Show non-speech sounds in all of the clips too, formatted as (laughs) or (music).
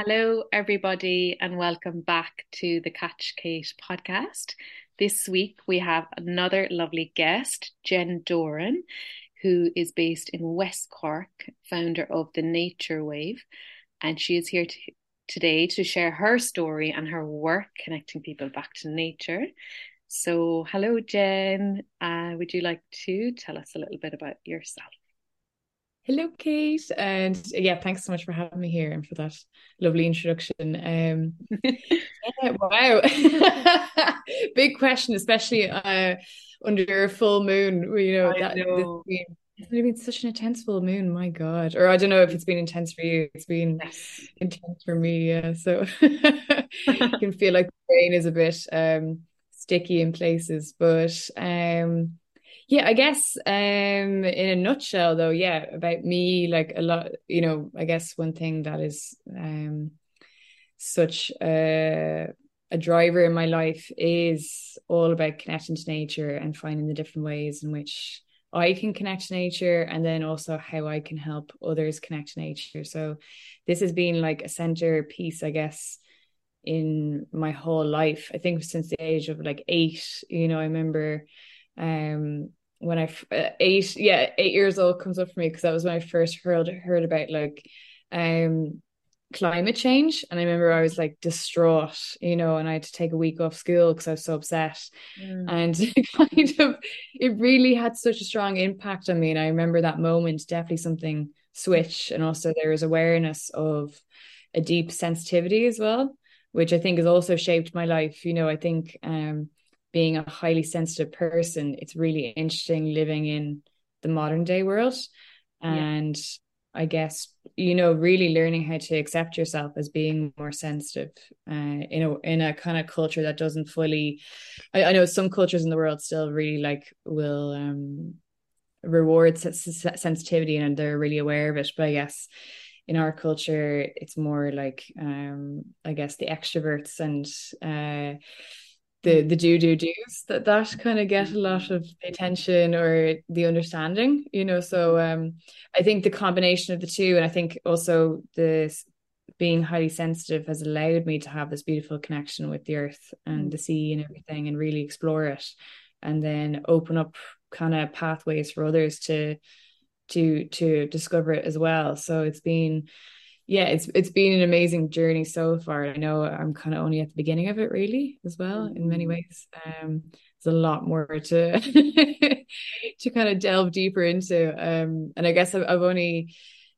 Hello, everybody, and welcome back to the Catch Kate podcast. This week we have another lovely guest, Jen Doran, who is based in West Cork, founder of the Nature Wave, and she is here to, today to share her story and her work connecting people back to nature. So, hello, Jen. Uh, would you like to tell us a little bit about yourself? Hello, Kate. And yeah, thanks so much for having me here and for that lovely introduction. Um, (laughs) yeah, wow. (laughs) Big question, especially uh, under a full moon. You know, I that, know. Been, it's been such an intense full moon. My God. Or I don't know if it's been intense for you. It's been Yes. intense for me. Yeah. So you (laughs) can feel like the brain is a bit um, sticky in places. But um, yeah, I guess um in a nutshell though, yeah, about me, like a lot, you know, I guess one thing that is um such a a driver in my life is all about connecting to nature and finding the different ways in which I can connect to nature and then also how I can help others connect to nature. So this has been like a center piece, I guess, in my whole life. I think since the age of like eight, you know, I remember um when I uh, eight yeah eight years old comes up for me because that was when I first heard heard about like um climate change. And I remember I was like distraught you know and I had to take a week off school because I was so upset. Mm. and it (laughs) kind of it really had such a strong impact on me. And I remember that moment definitely something switch. And also there was awareness of a deep sensitivity as well which I think has also shaped my life you know I think um being a highly sensitive person it's really interesting living in the modern day world Yeah. and I guess you know really learning how to accept yourself as being more sensitive uh, in a in a kind of culture that doesn't fully I, I know some cultures in the world still really like will um reward sensitivity and they're really aware of it but I guess in our culture it's more like um I guess the extroverts and uh the the mm-hmm. do do do's that that kind of get a lot mm-hmm. of the attention or the understanding you know so mm-hmm. um I think the combination of the two and I think also this being highly sensitive has allowed me to have this beautiful connection with the earth and the sea and everything and really explore it and then open up kind of pathways for others to to to discover it as well. So it's been yeah it's it's been an amazing journey so far. I know I'm kind of only at the beginning of it really as well in many Mm. ways. Um there's a lot more to (laughs) to kind of delve deeper into. Um and I guess I've, I've only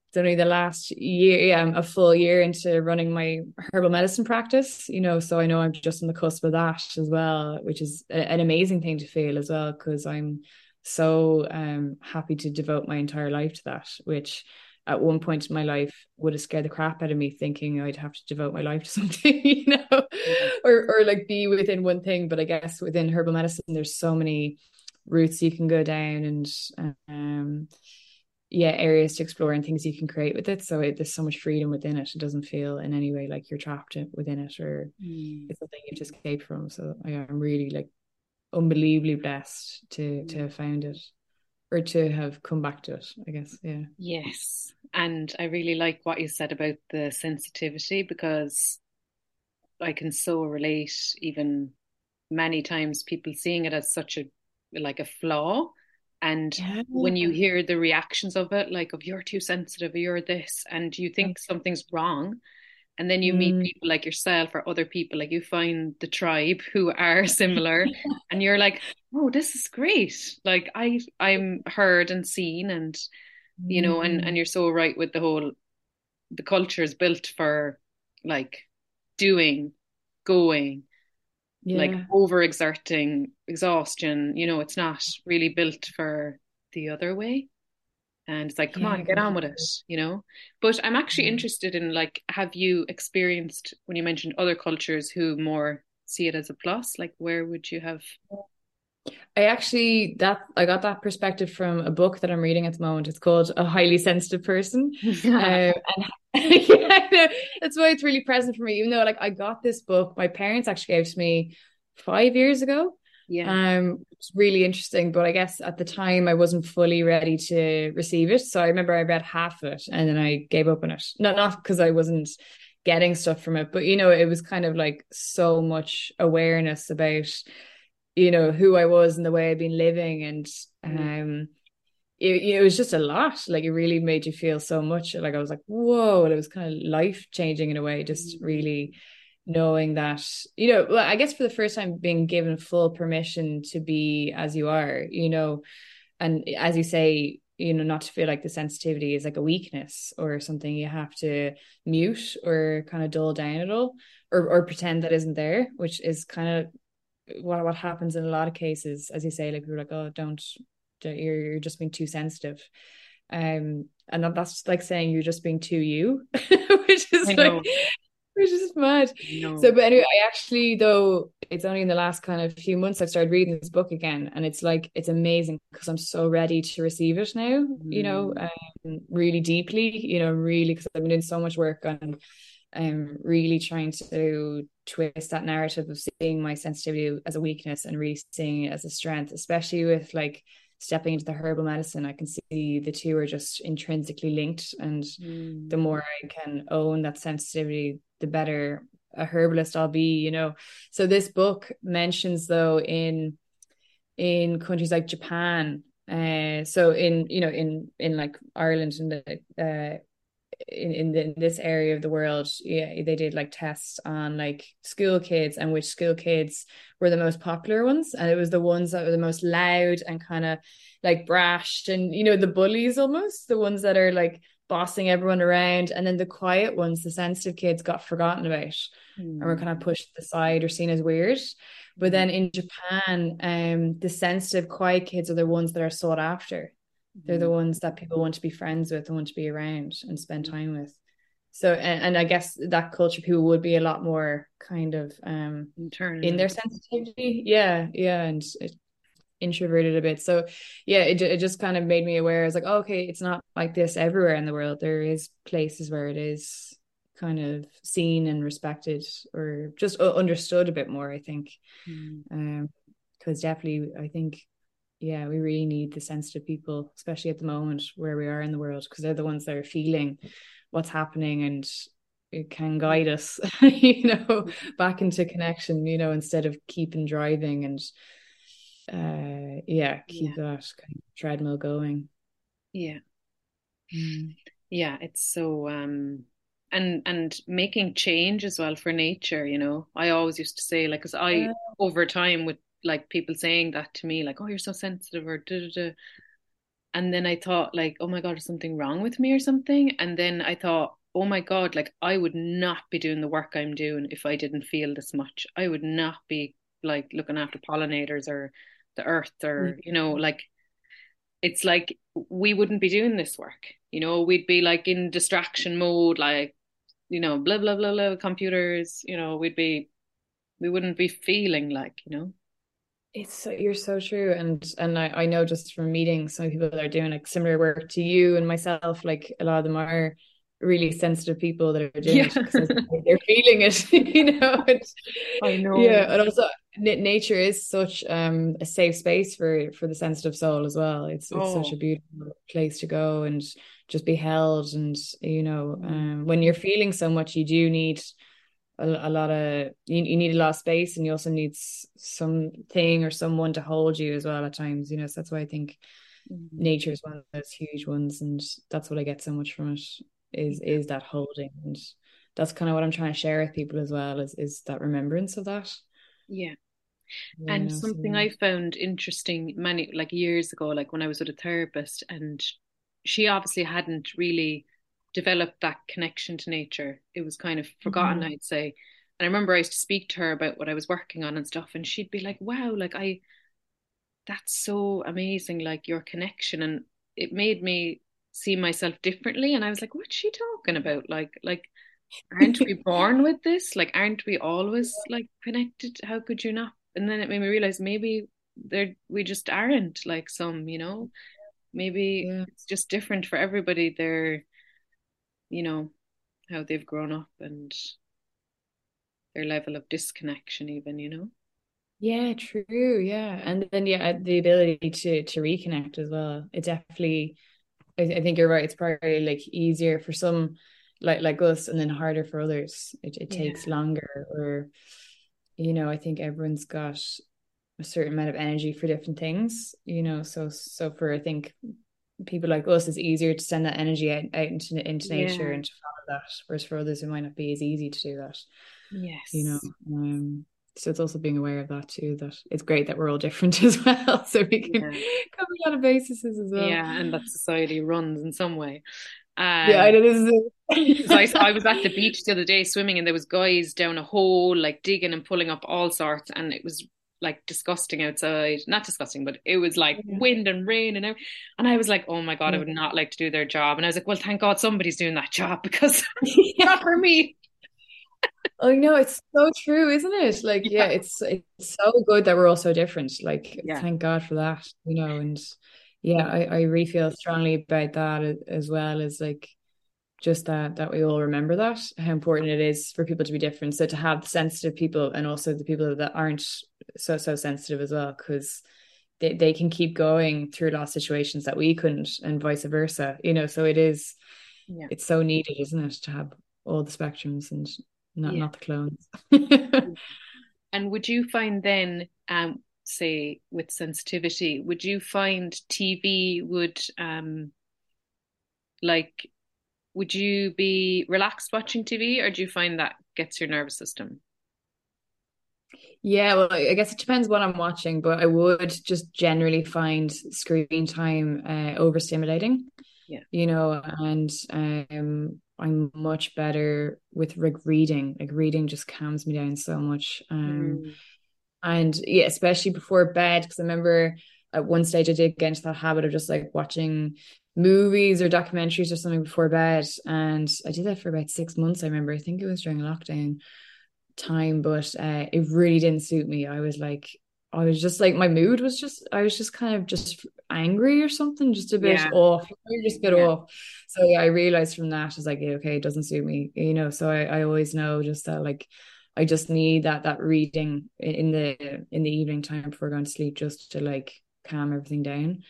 it's only the last year yeah a full year into running my herbal medicine practice you know so I know I'm just on the cusp of that as well which is a, an amazing thing to feel as well because I'm so um happy to devote my entire life to that which at one point in my life would have scared the crap out of me thinking I'd have to devote my life to (laughs) something you know or or like be within one thing. But I guess within herbal medicine there's so many routes you can go down and um yeah areas to explore and things you can create with it. So it, there's so much freedom within it. It doesn't feel in any way like you're trapped within it or Mm. it's something you've just escaped from. So yeah, I'm really like unbelievably blessed to to have found it or to have come back to it I guess. Yeah. Yes. And I really like what you said about the sensitivity because I can so relate even many times people seeing it as such a like a flaw. And yeah when you hear the reactions of it like of you're too sensitive or you're this and you think something's wrong and then you meet Mm. people like yourself or other people like you find the tribe who are (laughs) similar and you're like oh this is great. Like I I'm heard and seen and you know and Mm. and you're so right with the whole the culture is built for like doing going like yeah overexerting exhaustion you know it's not really built for the other way and it's like come yeah on get on with it you know but I'm actually yeah. interested in like have you experienced when you mentioned other cultures who more see it as a plus like where would you have I actually that I got that perspective from a book that I'm reading at the moment. It's called A Highly Sensitive Person. (laughs) Um, and (laughs) yeah, that's why it's really present for me. Even though like I got this book, my parents actually gave it to me five years ago. yeah Um, it's really interesting, but I guess at the time I wasn't fully ready to receive it. So I remember I read half of it and then I gave up on it. Not not because I wasn't getting stuff from it but you know it was kind of like so much awareness about you know who I was and the way I'd been living and mm. um it, it was just a lot like it really made you feel so much like I was like whoa and it was kind of life changing in a way just mm. really knowing that you know well, I guess for the first time being given full permission to be as you are you know and as you say you know not to feel like the sensitivity is like a weakness or something you have to mute or kind of dull down at all or or pretend that isn't there which is kind of what what happens in a lot of cases as you say like are like oh don't, don't you're, you're just being too sensitive um and that's like saying you're just being too you (laughs) which is like which is mad. So, but anyway, I actually though it's only in the last kind of few months I've started reading this book again, and it's like it's amazing because I'm so ready to receive it now. Mm. You know, mm. um, really deeply. You know, really because I've been doing so much work on, um, really trying to twist that narrative of seeing my sensitivity as a weakness and really seeing it as a strength, especially with like stepping into the herbal medicine, I can see the two are just intrinsically linked. And mm. the more I can own that sensitivity, the better a herbalist I'll be, you know. So this book mentions though in in countries like Japan, uh, so in you know in in like Ireland and the uh, in in, the, in, this area of the world, yeah, they did like tests on like school kids and which school kids were the most popular ones, and it was the ones that were the most loud and kind of like brash and you know the bullies almost the ones that are like bossing everyone around, and then the quiet ones, the sensitive kids, got forgotten about mm. and were kind of pushed aside or seen as weird. But hmm. then in Japan, um, the sensitive, quiet kids are the ones that are sought after they're the mm-hmm. ones that people want to be friends with and want to be around and spend mm-hmm. time with. So and, and I guess that culture people would be a lot more kind of um in their sensitivity. Yeah, yeah, and it, introverted a bit. So yeah, it it just kind of made me aware. I was like, oh, okay, it's not like this everywhere in the world. There is places where it is kind of seen and respected or just understood a bit more. I think, mm. um, because definitely, I think yeah, we really need the sensitive people, especially at the moment where we are in the world, because they're the ones that are feeling what's happening and it can guide us, (laughs) you know, back into connection, you know, instead of keeping driving and uh yeah, keep yeah. that kind of treadmill going. Yeah. Mm. Yeah, it's so um and and making change as well for nature, you know. I always used to say like cuz I yeah. over time with like people saying that to me, like, "Oh, you're so sensitive," or da da da. And then I thought, like, "Oh my god, is something wrong with me or something?" And then I thought, "Oh my god, like I would not be doing the work I'm doing if I didn't feel this much. I would not be like looking after pollinators or the earth or mm-hmm. you know, like." It's like we wouldn't be doing this work, you know. We'd be like in distraction mode, like you know, blah blah blah blah computers. You know, we'd be we wouldn't be feeling like you know it's so, you're so true, and and I, I know just from meeting some people that are doing like similar work to you and myself, like a lot of them are really sensitive people that are doing yeah. it (laughs) they're feeling it, (laughs) you know. And, I know. Yeah, and also nature is such um a safe space for for the sensitive soul as well. It's it's oh. such a beautiful place to go and just be held, and you know, um, when you're feeling so much, you do need a, a lot of you, you need a lot of space and you also need something or someone to hold you as well at times you know so that's why i think mm-hmm. nature is one of those huge ones and that's what i get so much from it is is that holding and that's kind of what i'm trying to share with people as well is is that remembrance of that yeah and something so. I found interesting many like years ago, like when I was with a therapist, and she obviously hadn't really developed that connection to nature. It was kind of forgotten, mm-hmm. I'd say. And I remember I used to speak to her about what I was working on and stuff, and she'd be like, "Wow, like I, that's so amazing, like your connection." And it made me see myself differently. And I was like, "What's she talking about? Like, like, aren't we (laughs) born with this? Like, aren't we always like connected? How could you not?" And then it made me realize maybe there we just aren't like some, you know. Maybe yeah. it's just different for everybody. They're you know how they've grown up and their level of disconnection even you know? Yeah true yeah. And then yeah uh, the ability to to reconnect as well. It definitely I, I think you're right. It's probably like easier for some like like us and then harder for others. It, it takes yeah. longer or you know i think everyone's got a certain amount of energy for different things you know? So so for i think people like us it's easier to send that energy out, out into into nature yeah. and to follow that whereas for others it might not be as easy to do that yes you know um so it's also being aware of that too that it's great that we're all different (laughs) as well so we can yeah. cover a lot of bases as well yeah and that society runs in some way um, yeah, I know this is. (laughs) I, I was at the (laughs) beach the other day swimming, and there was guys down a hole, like digging and pulling up all sorts, and it was like disgusting outside. Not disgusting, but it was like yeah. wind and rain and everything. And I was like, oh my god, I would not like to do their job. And I was like, well, thank God somebody's doing that job (laughs) because (laughs) not for me. I know it's so true, isn't it? Like, yeah. yeah, it's it's so good that we're all so different. Like, yeah. thank God for that, you know. And yeah, I, I really feel strongly about that as well as like just that that we all remember that how important it is for people to be different. So to have sensitive people and also the people that aren't so so sensitive as well, because they, they can keep going through lost situations that we couldn't and vice versa. You know, so it is yeah. it's so needed, isn't it, to have all the spectrums and not yeah. not the clones. (laughs) and would you find then um say with sensitivity would you find tv would um like would you be relaxed watching tv or do you find that gets your nervous system yeah, well, I guess it depends what I'm watching, but I would just generally find screen time uh, overstimulating. Yeah, you know, and um, I'm much better with like reading. Like reading just calms me down so much. Um, mm and yeah especially before bed because i remember at one stage i did get into that habit of just like watching movies or documentaries or something before bed and i did that for about six months i remember i think it was during lockdown time but uh, it really didn't suit me i was like i was just like my mood was just i was just kind of just angry or something just a bit yeah. off just a bit yeah. off so yeah i realized from that I was like okay it doesn't suit me you know so I, I always know just that like I just need that that reading in the in the evening time before going to sleep just to like calm everything down.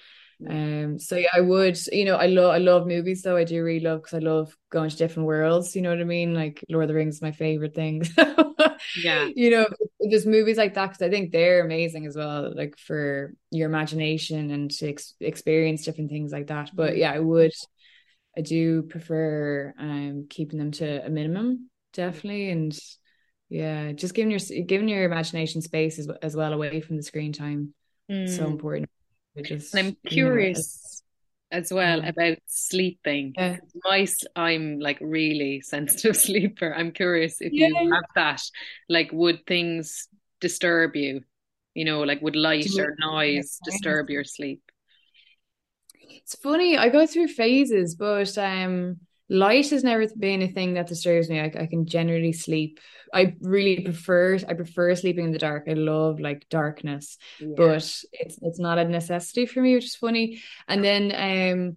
Um so yeah, I would you know I love I love movies though. I do really love because I love going to different worlds you know what I mean? Like Lord of the Rings is my favorite thing (laughs) yeah. you know just movies like that because I think they're amazing as well like for your imagination and to ex- experience different things like that. But yeah I would I do prefer um keeping them to a minimum definitely. And yeah just giving your giving your imagination space as, as well away from the screen time mm. so important just and i'm curious you know, as well about sleeping. Yeah. my i'm like really sensitive (laughs) sleeper. I'm curious if yeah. you have that. Like would things disturb you? You know like would light or noise disturb your sleep? It's funny i go through phases but um light has never been a thing that disturbs me. I, I can generally sleep. I really prefer I prefer sleeping in the dark. I love like darkness, yeah. but it's it's not a necessity for me, which is funny. And then um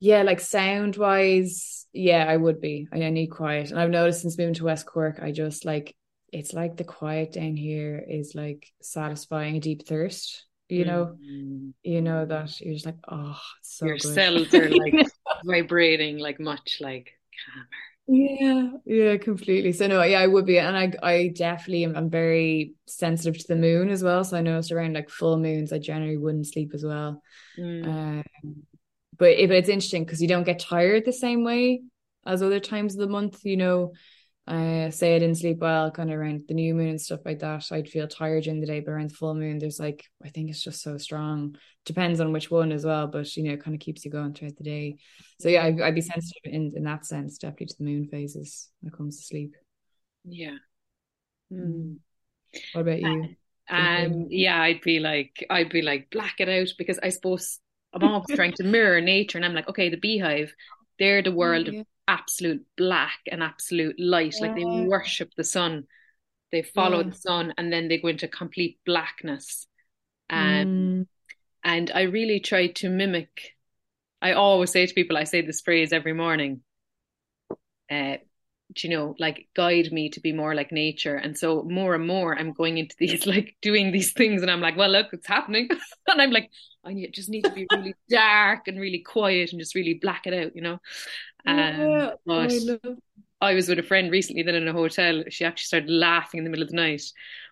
yeah, like sound wise, yeah, I would be. I, I need quiet. And I've noticed since moving to West Cork, I just like it's like the quiet down here is like satisfying a deep thirst you know mm. you know that you're just like oh so your good. cells are like (laughs) vibrating like much like calmer. Yeah yeah completely. So no yeah i would be and i i definitely am I'm very sensitive to the moon as well. So i noticed around like full moons i generally wouldn't sleep as well. Mm. um, but it's interesting because you don't get tired the same way as other times of the month you know uh, say I didn't sleep well, kind of around the new moon and stuff like that, I'd feel tired during the day. But around the full moon, there's like I think it's just so strong. Depends on which one as well, but you know, it kind of keeps you going throughout the day. So yeah, I'd, I'd be sensitive in in that sense, definitely to the moon phases when it comes to sleep. Yeah. Mm. What about you? Uh, um, yeah, I'd be like, I'd be like, black it out because I suppose I'm always trying to mirror nature, and I'm like, okay, the beehive, they're the (laughs) world yeah. of absolute black and absolute light. Yeah. Like they worship the sun. They follow yeah. the sun and then they go into complete blackness. Um, mm. And I really try to mimic. I always say to people, I say this phrase every morning. Uh, you know, like guide me to be more like nature. And so more and more I'm going into (laughs) these like doing these things and I'm like, well, look, it's happening. (laughs) and I'm like, I need, just need to be really (laughs) dark and really quiet and just really black it out, you know. Um, but I, I was with a friend recently then in a hotel. She actually started laughing in the middle of the night.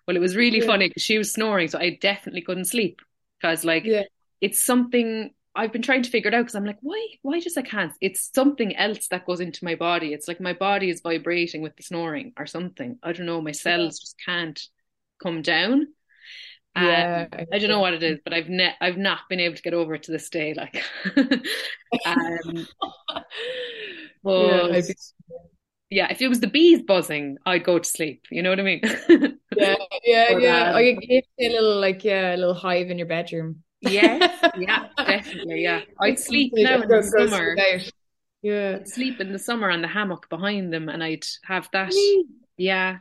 Well, it was really yeah. funny because she was snoring, so I definitely couldn't sleep because like yeah. it's something I've been trying to figure it out because I'm like, why, why just I can't? It's something else that goes into my body. It's like my body is vibrating with the snoring or something. I don't know. My cells just can't come down. Yeah, um, I don't know what it is, but I've ne- I've not been able to get over it to this day. Like, (laughs) um, (laughs) but yeah, yeah, if it was the bees buzzing, I'd go to sleep. You know what I mean? (laughs) yeah, yeah, but, yeah. Um, a little like yeah, a little hive in your bedroom. yeah, yeah, definitely. Yeah, I'd sleep now in the summer. Yeah, I'd sleep in the summer on the hammock behind them, and I'd have that. Yeah,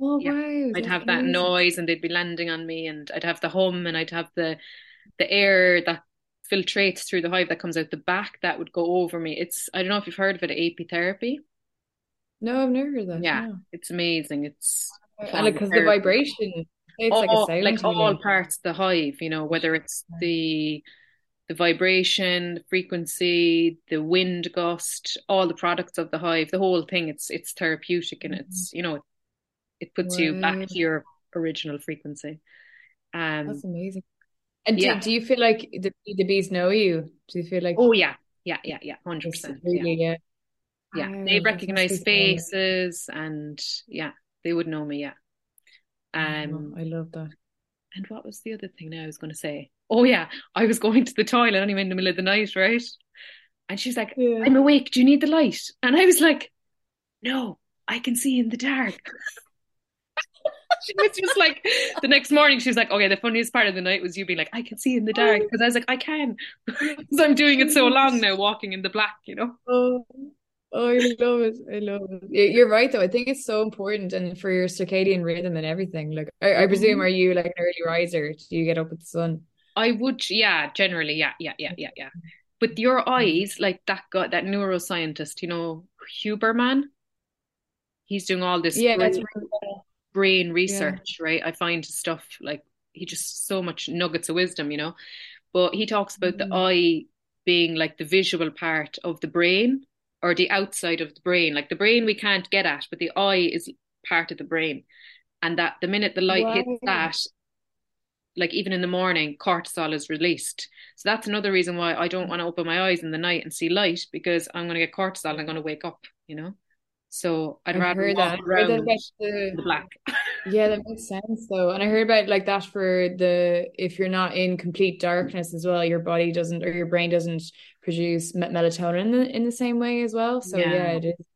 Oh yeah. wow! I'd have that noise, and they'd be landing on me, and I'd have the hum, and I'd have the the air that filtrates through the hive that comes out the back that would go over me. It's I don't know if you've heard of it, apitherapy. No, I've never heard of that. Yeah, no. it's amazing. It's because the vibration. It's all, like, like all parts of the hive, you know, whether it's the the vibration, the frequency, the wind gust, all the products of the hive, the whole thing. It's it's therapeutic and mm-hmm. it's you know it puts wow. you back to your original frequency. Um, That's amazing. And do, yeah. do you feel like the the bees know you? Do you feel like? Oh yeah, yeah, yeah, yeah, hundred percent. Really, yeah. Yeah, yeah. they recognize faces, and yeah, they would know me. Yeah. Oh, um, oh, I love that. And what was the other thing now I was going to say? Oh yeah, I was going to the toilet anyway in the middle of the night, right? And she's like, yeah. "I'm awake. Do you need the light?" And I was like, "No, I can see in the dark." (laughs) she was just like the next morning she was like okay the funniest part of the night was you being like i can see in the dark because i was like i can (laughs) because i'm doing it so long now walking in the black you know oh Oh, I love it. I love it. You're right, though. I think it's so important, and for your circadian rhythm and everything. Like, I, I presume, mm-hmm. are you like an early riser? Do you get up with the sun? I would, yeah, generally, yeah, yeah, yeah, yeah, yeah. But your mm-hmm. eyes, like that guy, that neuroscientist, you know, Huberman. He's doing all this. Yeah, that's brain research, yeah. right? I find stuff like he just so much nuggets of wisdom, you know. But he talks about mm. the eye being like the visual part of the brain or the outside of the brain. Like the brain we can't get at, but the eye is part of the brain. And that the minute the light wow. hits that, like even in the morning, cortisol is released. So that's another reason why I don't want to open my eyes in the night and see light because I'm going to get cortisol and I'm going to wake up, you know? So I'd I've rather that. the, the black. yeah, that makes sense though. And I heard about like that for the if you're not in complete darkness as well, your body doesn't or your brain doesn't produce melatonin in the, in the same way as well. So yeah, yeah it is.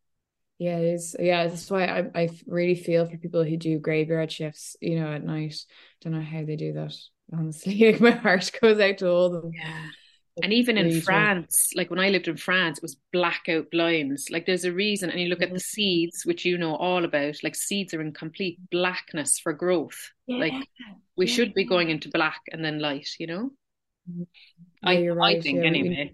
Yeah, it is. Yeah, that's why I I really feel for people who do graveyard shifts, you know, at night. Don't know how they do that. Honestly, (laughs) like my heart goes out to all of them. Yeah and even in France, like when I lived in France, it was blackout blinds. Like there's a reason, and you look at the mm-hmm. seeds, which you know all about. Like seeds are in complete blackness for growth. Yeah. Like we yeah. should be going into black and then light. You know. Mm-hmm. Yeah, I, right. I think anyway.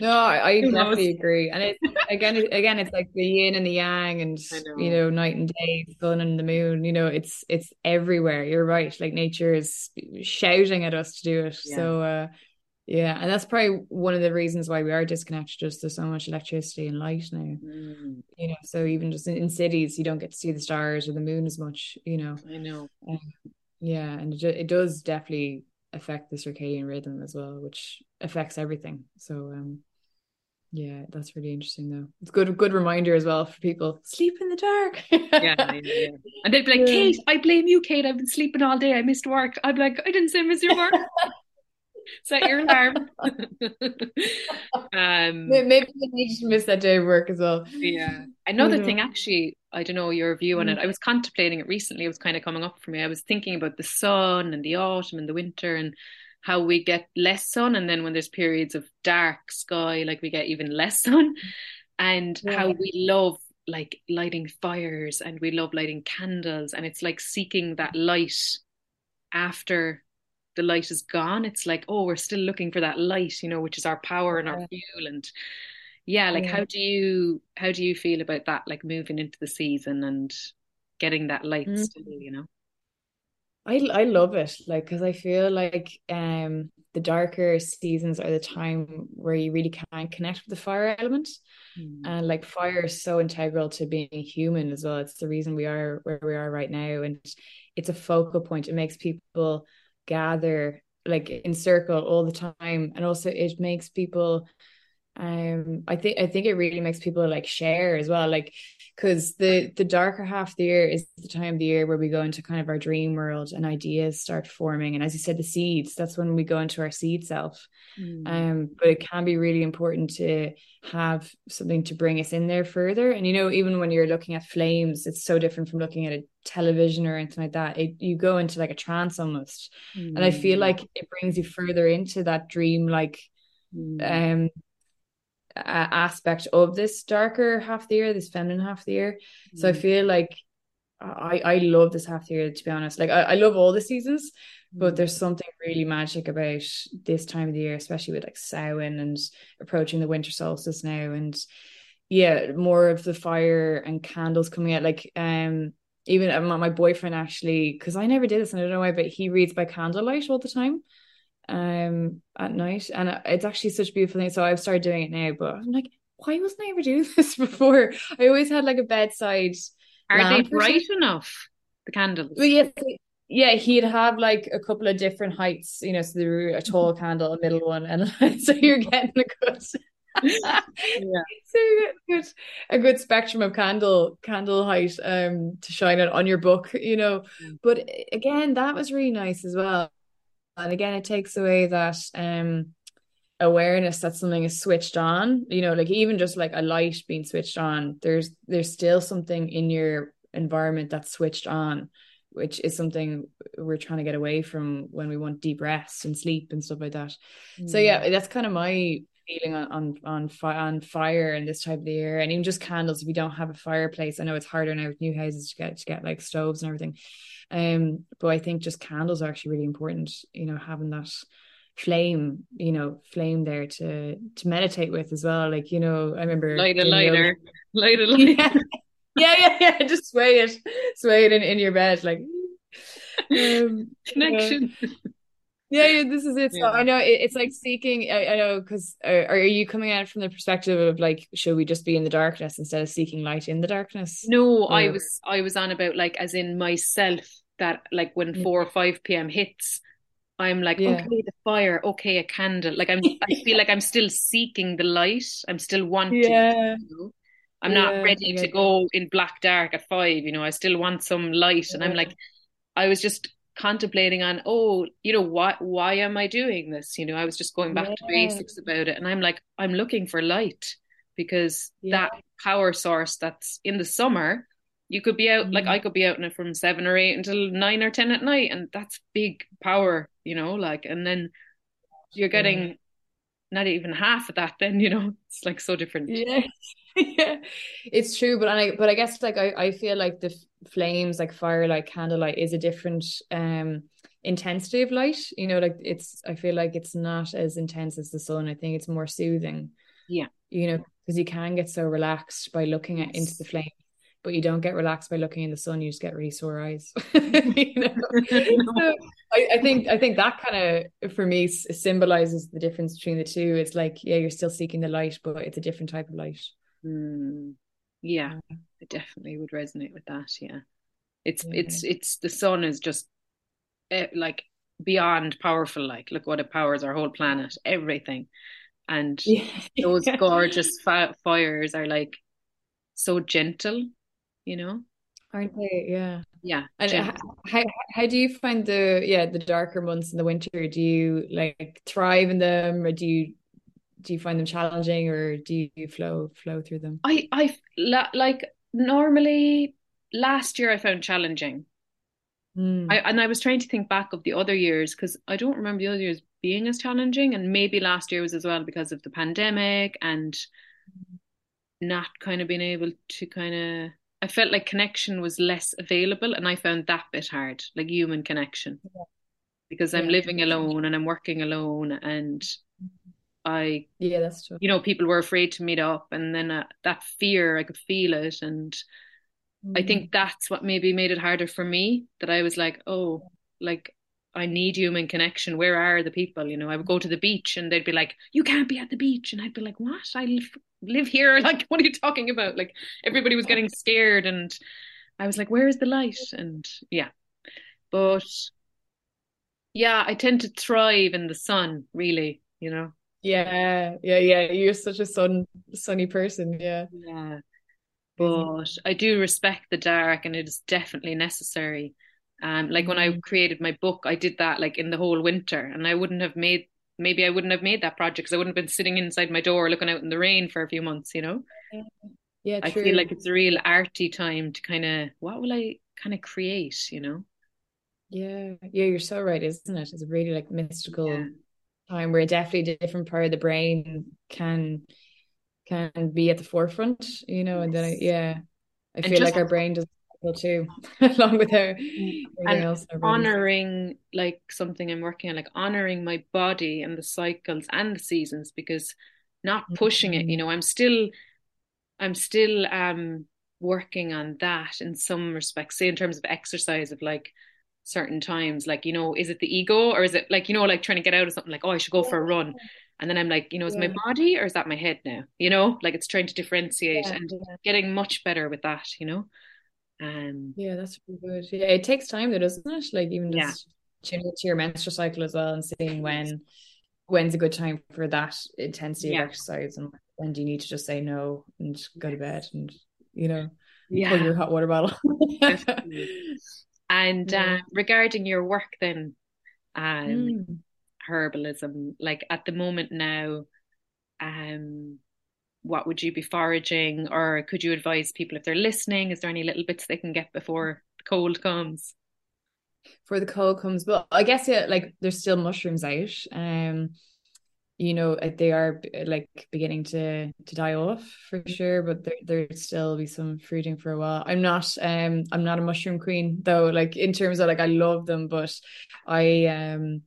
No, I, I definitely agree. And it again, again, it's like the yin and the yang, and know. you know, night and day, sun and the moon. You know, it's it's everywhere. You're right. Like nature is shouting at us to do it. So. uh yeah, and that's probably one of the reasons why we are disconnected. Just there's so much electricity and light now. Mm. You know, so even just in, in, cities, you don't get to see the stars or the moon as much. You know. I know. Um, yeah, and it, it does definitely affect the circadian rhythm as well, which affects everything. So, um, yeah, that's really interesting though. It's good, good reminder as well for people. Sleep in the dark. yeah, yeah, and they'd be like, (laughs) yeah. "Kate, I blame you, Kate. I've been sleeping all day. I missed work." I'd be like, "I didn't say miss your work." (laughs) (laughs) set your alarm. (laughs) um, maybe you need to miss that day of work as well. Yeah. Another thing, actually, I don't know your view on mm. it. I was contemplating it recently. It was kind of coming up for me. I was thinking about the sun and the autumn and the winter and how we get less sun, and then when there's periods of dark sky, like we get even less (laughs) sun, and yeah. how we love like lighting fires and we love lighting candles, and it's like seeking that light after the light is gone it's like oh we're still looking for that light you know which is our power and our fuel and yeah like yeah. how do you how do you feel about that like moving into the season and getting that light mm. still you know I I love it, like because I feel like um the darker seasons are the time where you really can connect with the fire element, mm. and like fire is so integral to being human as well. It's the reason we are where we are right now, and it's a focal point. It makes people gather like in circle all the time, and also it makes people um i think i think it really makes people like share as well. Like because the the darker half of the year is the time of the year where we go into kind of our dream world and ideas start forming and as you said the seeds that's when we go into our seed self mm. um but it can be really important to have something to bring us in there further and you know even when you're looking at flames it's so different from looking at a television or anything like that it, you go into like a trance almost mm. and i feel mm. like it brings you further into that dream like mm. um aspect of this darker half the year, this feminine half the year. Mm. So I mm. feel like I I love this half the year to be honest. Like I, I love all the seasons, but mm. there's something really magic about this time of the year, especially with like Samhain and approaching the winter solstice now, and yeah, more of the fire and candles coming out. Like um, even uh, my boyfriend actually, because I never did this, and I don't know why, but he reads by candlelight all the time um at night. And it's actually such a beautiful thing. So I've started doing it now but I'm like why wasn't I ever doing (laughs) this before? I always had like a bedside are they bright enough the candles? Well, yeah yeah he'd have like a couple of different heights you know so there were a tall candle a middle one and (laughs) so you're getting a good (laughs) yeah. so a good a good spectrum of candle candle height um to shine it on your book you know. Mm. but again that was really nice as well and again it takes away that um awareness that something is switched on you know like even just like a light being switched on there's there's still something in your environment that's switched on which is something we're trying to get away from when we want deep rest and sleep and stuff like that mm. so yeah that's kind of my feeling on on on, fi- on fire in this type of the year and even just candles if you don't have a fireplace i know it's harder now with new houses to get to get like stoves and everything um, but I think just candles are actually really important, you know, having that flame, you know, flame there to to meditate with as well. Like, you know, I remember light a lighter, (laughs) light a lighter. Yeah. (laughs) yeah, yeah, yeah. Just sway it, sway it in, in your bed, like (laughs) um, connection. Yeah, yeah, this is it. So yeah. I know it, it's like seeking. I, I know because are, uh, are, you coming at it from the perspective of like, should we just be in the darkness instead of seeking light in the darkness? No, or... I was I was on about like as in myself that like when yeah. four or five p.m. hits, I'm like, yeah. okay, the fire, okay, a candle. Like I'm, I feel like I'm still seeking the light. I'm still wanting. Yeah. You know? I'm not ready to go in black dark at five. You know, I still want some light, and I'm like, I was just contemplating on oh you know why why am i doing this you know i was just going back yeah. to basics about it and i'm like i'm looking for light because yeah. that power source that's in the summer you could be out mm like i could be out in it from seven or eight until nine or ten at night and that's big power you know like and then you're getting yeah. not even half of that then (laughs) you know it's like so different yeah (laughs) yeah it's true but i but i guess like i, I feel like the flames like firelight candlelight is a different um intensity of light you know like it's i feel like it's not as intense as the sun. I think it's more soothing. Yeah. You know because you can get so relaxed by looking at into the flame but you don't get relaxed by looking in the sun you just get really sore eyes. (laughs) (laughs) You know? so I, I think i think that kind of for me symbolizes the difference between the two. It's like yeah you're still seeking the light but it's a different type of light mm. yeah I definitely would resonate with that. Yeah, it's yeah. it's it's the sun is just uh, like beyond powerful. Like, look what it powers our whole planet, everything, and (laughs) yeah. those (laughs) gorgeous fires are like so gentle, you know. Aren't they? Yeah. Yeah. And how how do you find the yeah the darker months in the winter? Do you like thrive in them, or do you do you find them challenging, or do you flow flow through them? I I like normally last year I found challenging. Mm. I, and I was trying to think back of the other years because I don't remember the other years being as challenging, and maybe last year was as well because of the pandemic and not kind of being able to kind of. I felt like connection was less available, and I found that bit hard, like human connection, yeah. because I'm living alone and I'm working alone, and I yeah that's true. You know, people were afraid to meet up, and then uh, that fear I could feel it, and mm. I think mm. that's what maybe made it harder for me. That I was like, oh, like I need human connection. Where are the people? You know, I would go to the beach and they'd be like, "You can't be at the beach," and I'd be like, "What? I live, live here. (laughs) Like, what are you talking about?" Like, everybody was getting scared, and I was like, "Where is the light?" And yeah, but yeah, I tend to thrive in the sun. Really, you know. Yeah, yeah, yeah. You're such a sun sunny person. Yeah, yeah. But I do respect the dark, and it is definitely necessary um, like when I mm. created my book, I did that like in the whole winter, and I wouldn't have made maybe I wouldn't have made that project because I wouldn't have been sitting inside my door looking out in the rain for a few months, you know. Yeah, I feel like it's a real arty time to kind of what will I kind of create, you know? Yeah, yeah, you're so right, isn't it? It's a really like mystical yeah. Time where definitely a different part of the brain can can be at the forefront, you know, and then I, yeah, I feel like our brain does too, (laughs) along with her. And honoring like something I'm working on, like honoring my body and the cycles and the seasons, because not pushing mm-hmm. it. You mm-hmm. know, I'm still, I'm still um working on that in some respects. Say in terms of exercise, of like certain times, like you know, is it the ego or is it like you know, like trying to get out of something? Like, oh, I should go for a run. And then I'm like, you know, is yeah. my body or is that my head now? You know, like it's trying to differentiate yeah. and getting much better with that, you know. Um, yeah, that's really good. Yeah, it takes time though, doesn't it? Like even just yeah. tuning to your menstrual cycle as well and seeing when when's a good time for that intensity yeah. of exercise and when do you need to just say no and go to bed and you know yeah. pull your hot water bottle. (laughs) and uh, regarding your work then, um, mm. herbalism, like at the moment now, um, what would you be foraging? Or could you advise people if they're listening? Is there any little bits they can get before the cold comes? For the cold comes but i guess yeah like there's still mushrooms out. Um you know they are like beginning to to die off for sure but there there'd still be some fruiting for a while. I'm not um i'm not a mushroom queen though like in terms of like i love them but i um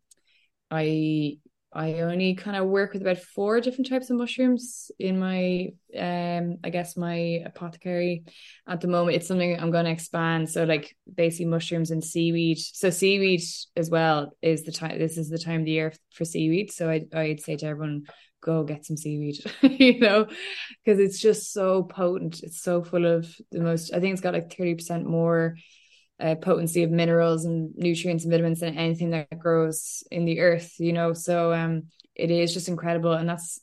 i I only kind of work with about four different types of mushrooms in my um I guess my apothecary at the moment. It's something I'm going to expand. So like basically mushrooms and seaweed. So seaweed as well is the time. This is the time of the year for seaweed. So I I'd say to everyone go get some seaweed, (laughs) you know, because it's just so potent. It's so full of the most. I think it's got like thirty percent more uh, potency of minerals and nutrients and vitamins than anything that grows in the earth you know? So um it is just incredible. And that's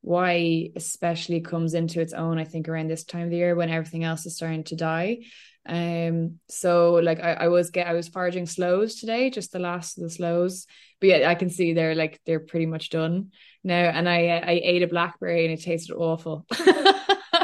why especially comes into its own i think around this time of the year when everything else is starting to die. Um so like I, I was get I was foraging sloes today just the last of the sloes but yeah I can see they're like they're pretty much done now. And I I ate a blackberry and it tasted awful (laughs)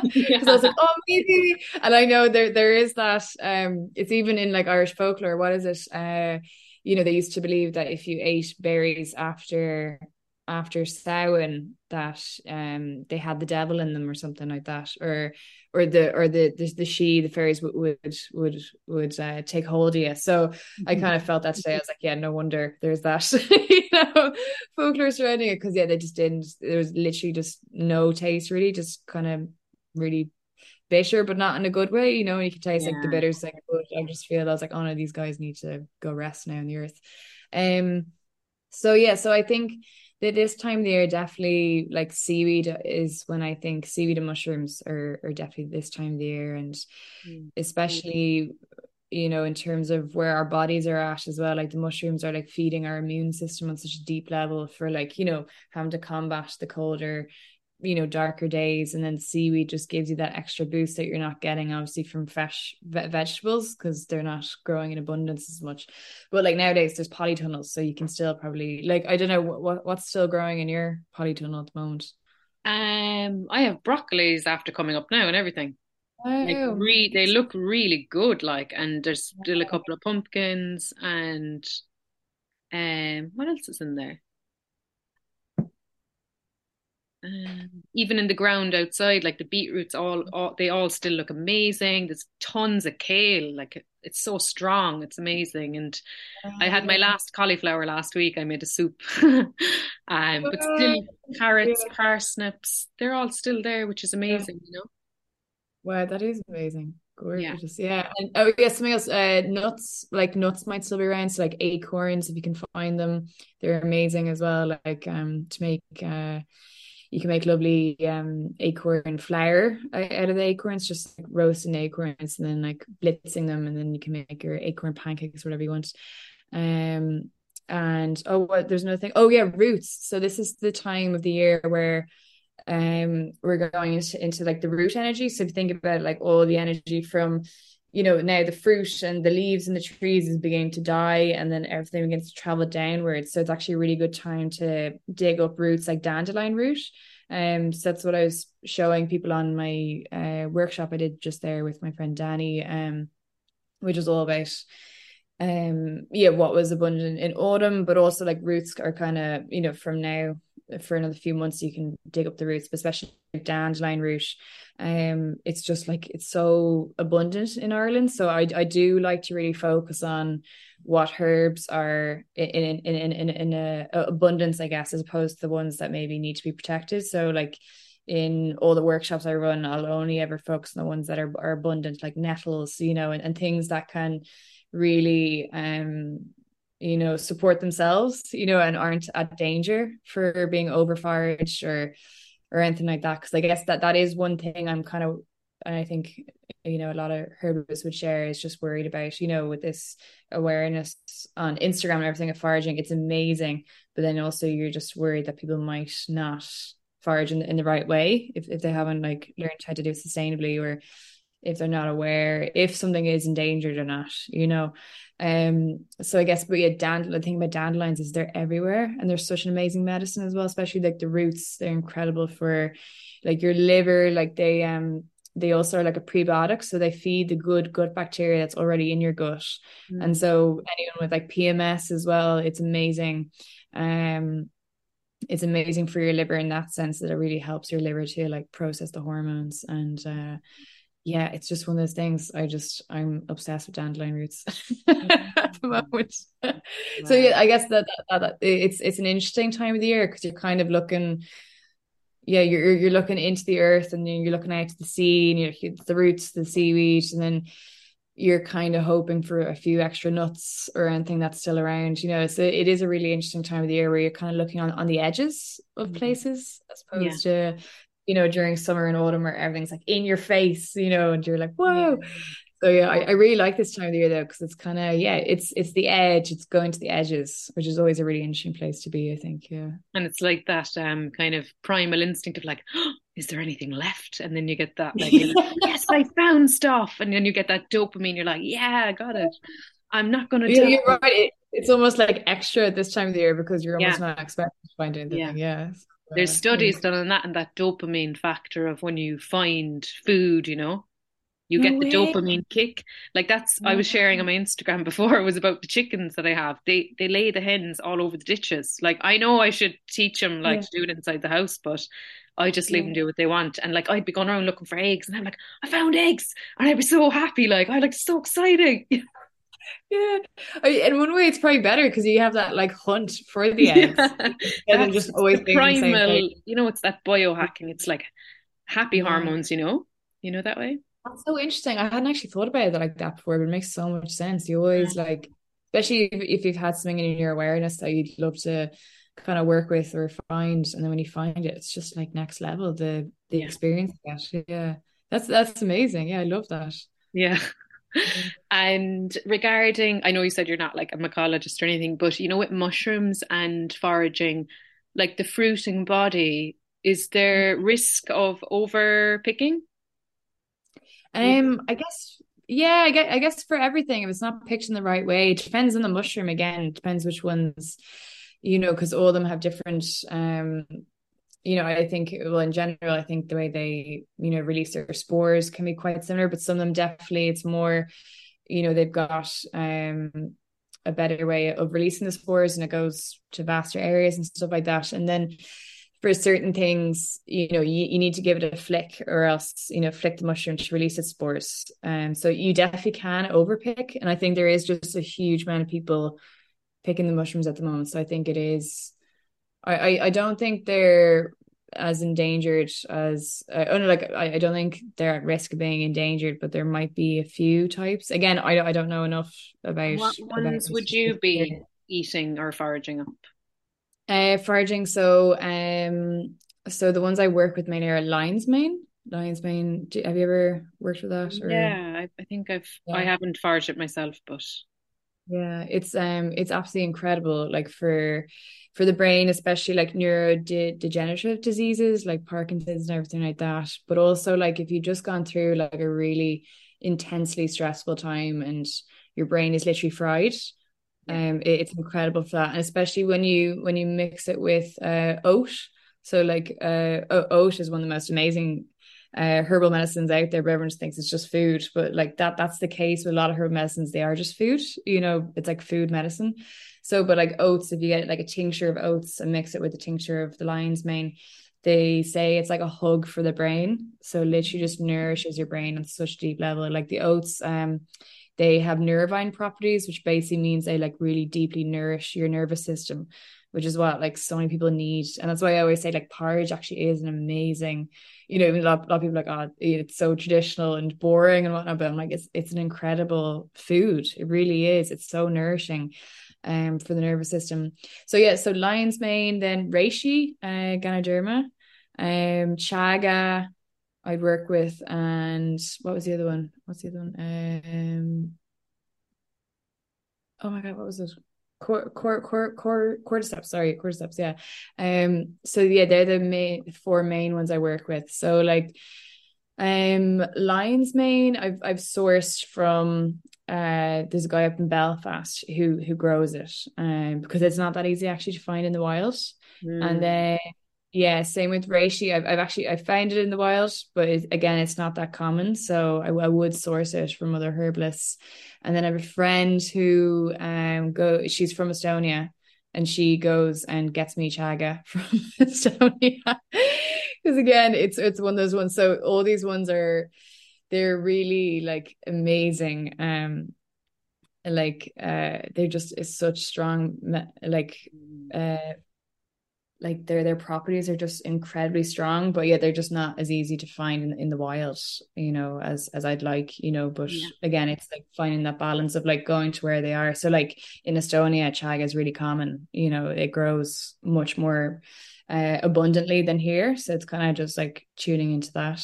because (laughs) I was like, oh, maybe. And I know there there is that. Um, it's even in like Irish folklore. What is it? Uh, you know, they used to believe that if you ate berries after after Samhain, that um they had the devil in them or something like that, or or the or the the, the she the fairies would would would would uh, take hold of you. So mm-hmm. I kind of felt that today. I was like, yeah, no wonder there's that (laughs) you know folklore surrounding it because yeah, they just didn't. There was literally just no taste, really, just kind of really bitter, but not in a good way. You know, you can taste yeah. like the bitters. Like, but I just feel I was like, oh no, these guys need to go rest now in the earth. Um. So yeah, so I think that this time of the year definitely like seaweed is when I think seaweed and mushrooms are are definitely this time of the year, and mm. especially you know in terms of where our bodies are at as well like the mushrooms are like feeding our immune system on such a deep level for like you know having to combat the colder you know darker days and then seaweed just gives you that extra boost that you're not getting obviously from fresh ve- vegetables because they're not growing in abundance as much. But like nowadays there's polytunnels so you can still probably like i don't know what what's still growing in your polytunnel at the moment? Um i have broccolis after coming up now and everything. Wow. like re- they look really good like and there's still a couple of pumpkins and um what else is in there um, even in the ground outside, like the beetroots, all, all they all still look amazing. There's tons of kale, like it's so strong, it's amazing. And I had my last cauliflower last week. I made a soup, (laughs) um, but still carrots, parsnips, they're all still there, which is amazing, you know. Wow, that is amazing. gorgeous. Yeah. yeah. And oh yeah, something else. Uh, nuts, like nuts might still be around. So like acorns, if you can find them, they're amazing as well. Like um to make uh you can make lovely um acorn flour out of the acorns, just like roasting acorns and then like blitzing them, and then you can make your acorn pancakes, whatever you want. Um, and oh, there's another thing. Oh yeah, roots. So this is the time of the year where um we're going into, into like the root energy. So if you think about like all the energy from you know now the fruit and the leaves and the trees is beginning to die and then everything begins to travel downwards. So it's actually a really good time to dig up roots like dandelion root. Um so that's what i was showing people on my uh, workshop i did just there with my friend danny um which is all about um yeah what was abundant in autumn but also like roots are kind of you know from now for another few months you can dig up the roots especially dandelion root um it's just like it's so abundant in Ireland. So I I do like to really focus on what herbs are in in in in, in a, a abundance I guess as opposed to the ones that maybe need to be protected. So like in all the workshops I run I'll only ever focus on the ones that are, are abundant like nettles you know and, and things that can really um you know support themselves you know and aren't at danger for being overforaged or or anything like that. Because i guess that that is one thing i'm kind of and i think you know a lot of herbalists would share is just worried about you know with this awareness on instagram and everything of foraging it's amazing. But then also you're just worried that people might not forage in, in the right way if, if they haven't like learned how to do it sustainably or if they're not aware if something is endangered or not you know um, so I guess, but yeah, dandel- the thing about dandelions is they're everywhere and they're such an amazing medicine as well, especially like the roots. They're incredible for like your liver. Like they, um, they also are like a prebiotic, so they feed the good gut bacteria that's already in your gut. Mm. And so anyone with like PMS as well, it's amazing. Um, it's amazing for your liver in that sense that it really helps your liver to like process the hormones and uh yeah, it's just one of those things. I just I'm obsessed with dandelion roots (laughs) at the moment. Wow. (laughs) So yeah, I guess that, that, that, it's it's an interesting time of the year because you're kind of looking, yeah, you're you're looking into the earth and you're looking out to the sea and you're the roots, the seaweed, and then you're kind of hoping for a few extra nuts or anything that's still around. You know, so it is a really interesting time of the year where you're kind of looking on on the edges of mm-hmm. places as opposed yeah. to you know, during summer and autumn where everything's like in your face, you know, and you're like, whoa. Yeah. So yeah, I, I, really like this time of the year though, because it's kind of yeah, it's it's the edge, it's going to the edges, which is always a really interesting place to be, I think. Yeah. And it's like that um kind of primal instinct of like, oh, is there anything left? And then you get that like, (laughs) yes, I found stuff. And then you get that dopamine, you're like, yeah, I got it. I'm not gonna yeah, you're right. It, it's almost like extra at this time of the year because you're almost yeah. not expecting to find anything. Yeah. yeah there's studies done on that and that dopamine factor of when you find food, you know, you get the dopamine kick. Like that's I was sharing on my Instagram (laughs) before it was about the chickens that I have. They they lay the hens all over the ditches. Like I know I should teach them like yeah. to do it inside the house, but I just leave yeah. them do what they want. And like I'd be going around looking for eggs and I'm like, I found eggs and I'd be so happy. Like I like so exciting. (laughs) Yeah, in one way, it's probably better because you have that like hunt for the (laughs) eggs, yeah. and just always primal. You know, it's that biohacking. It's like happy yeah. hormones. You know, you know that way. That's so interesting. I hadn't actually thought about it like that before, but it makes so much sense. You always yeah. like, especially if, if you've had something in your awareness that you'd love to kind of work with or find, and then when you find it, it's just like next level. The the experience that yeah, that's that's amazing. Yeah, I love that. Yeah. And regarding, I know you said you're not like a mycologist or anything, but you know, with mushrooms and foraging, like the fruiting body, is there risk of over picking? Um, I guess yeah, I guess, I guess for everything, if it's not picked in the right way, it depends on the mushroom again. It depends which ones, you know, because all of them have different um you know, I think, well, in general, I think the way they, you know, release their spores can be quite similar, but some of them definitely it's more, you know, they've got um a better way of releasing the spores and it goes to vaster areas and stuff like that. And then for certain things, you know, you, you need to give it a flick or else, you know, flick the mushroom to release its spores. Um, so you definitely can overpick. And I think there is just a huge amount of people picking the mushrooms at the moment. So I think it is I, I, I don't think they're as endangered as uh, oh no, like I, I don't think they're at risk of being endangered, but there might be a few types. Again, I I don't know enough about what ones about would you be eating or foraging up? Uh, foraging. So um, so the ones I work with mainly are lion's mane. Lion's mane. Do, have you ever worked with that? Or? Yeah, I, I think I've. Yeah. I haven't foraged it myself, but yeah, it's um, it's absolutely incredible. Like for for the brain, especially like neurodegenerative diseases like Parkinson's and everything like that. But also like if you've just gone through like a really intensely stressful time and your brain is literally fried. Um, it, it's incredible for that, and especially when you when you mix it with uh, oat. So like uh, oat is one of the most amazing uh, herbal medicines out there, everyone thinks it's just food. But like that, that's the case with a lot of herbal medicines. They are just food. You know, it's like food medicine. So, but like oats, if you get like a tincture of oats and mix it with the tincture of the lion's mane, they say it's like a hug for the brain. So literally just nourishes your brain on such a deep level. Like the oats, um, they have nervine properties, which basically means they like really deeply nourish your nervous system, which is what like so many people need. And that's why I always say like porridge actually is an amazing, you know, a lot, a lot of people like, oh, it's so traditional and boring and whatnot. But I'm like, it's it's an incredible food. It really is. It's so nourishing um, for the nervous system. So yeah, so lion's mane, then reishi, uh, Ganoderma, um, chaga, I'd work with, and what was the other one? What's the other one? Um, oh my god, what was it? Cor, cor, cor, cor, cordyceps, sorry, cordyceps, yeah. Um, so yeah, they're the main four main ones I work with. So like um lion's mane I've I've sourced from uh, there's a guy up in Belfast who who grows it, um, because it's not that easy actually to find in the wild. Mm. And then yeah, same with reishi. I've I've actually I found it in the wild, but it, again, it's not that common. So I, I would source it from other herbalists. And then I have a friend who um go. She's from Estonia, and she goes and gets me chaga (laughs) from Estonia. Because again, it's it's one of those ones. So all these ones are they're really like amazing um like uh they're just is such strong like uh like their their properties are just incredibly strong but yeah they're just not as easy to find in, in the wild you know as as i'd like you know but yeah. again it's like finding that balance of like going to where they are so like in estonia chaga is really common you know it grows much more uh, abundantly than here. So it's kind of just like tuning into that.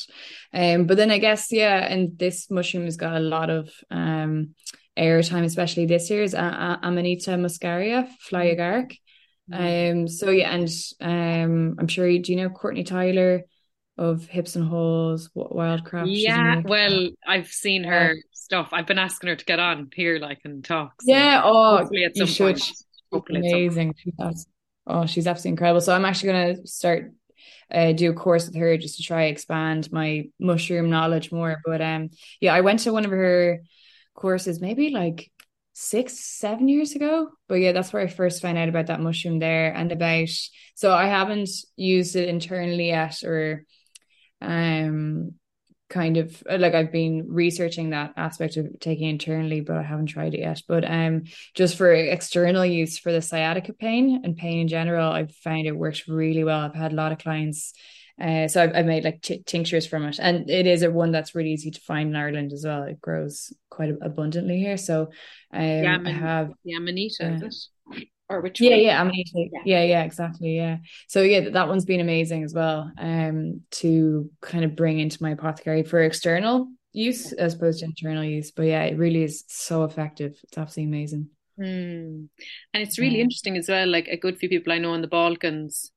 Um, but then I guess yeah, and this mushroom has got a lot of um airtime, especially this year is uh, Amanita muscaria, fly agaric. Mm-hmm. Um, so yeah, and um, I'm sure you do you know Courtney Tyler of Hips and Haws, Wildcraft. Yeah, well, I've seen her yeah. stuff. I've been asking her to get on here, like and talk. So yeah, oh, hopefully at some point. Hopefully amazing. Oh, she's absolutely incredible. So I'm actually going to start uh, do a course with her just to try expand my mushroom knowledge more. But um, yeah, I went to one of her courses maybe like six, seven years ago. But yeah, that's where I first found out about that mushroom there and about. So I haven't used it internally yet, or um, kind of like I've been researching that aspect of taking internally, but I haven't tried it yet. But um, just for external use for the sciatica pain and pain in general, I've found it works really well. I've had a lot of clients. Uh, so I've, I've made like t- tinctures from it, and it is a one that's really easy to find in Ireland as well. It grows quite abundantly here. So um, yeah, I have yeah, Amanita, uh, is it? or which yeah one? yeah Amanita yeah. yeah yeah exactly yeah so yeah that one's been amazing as well um to kind of bring into my apothecary for external use as opposed to internal use but yeah it really is so effective it's absolutely amazing mm. and it's really yeah. interesting as well like a good few people I know in the Balkans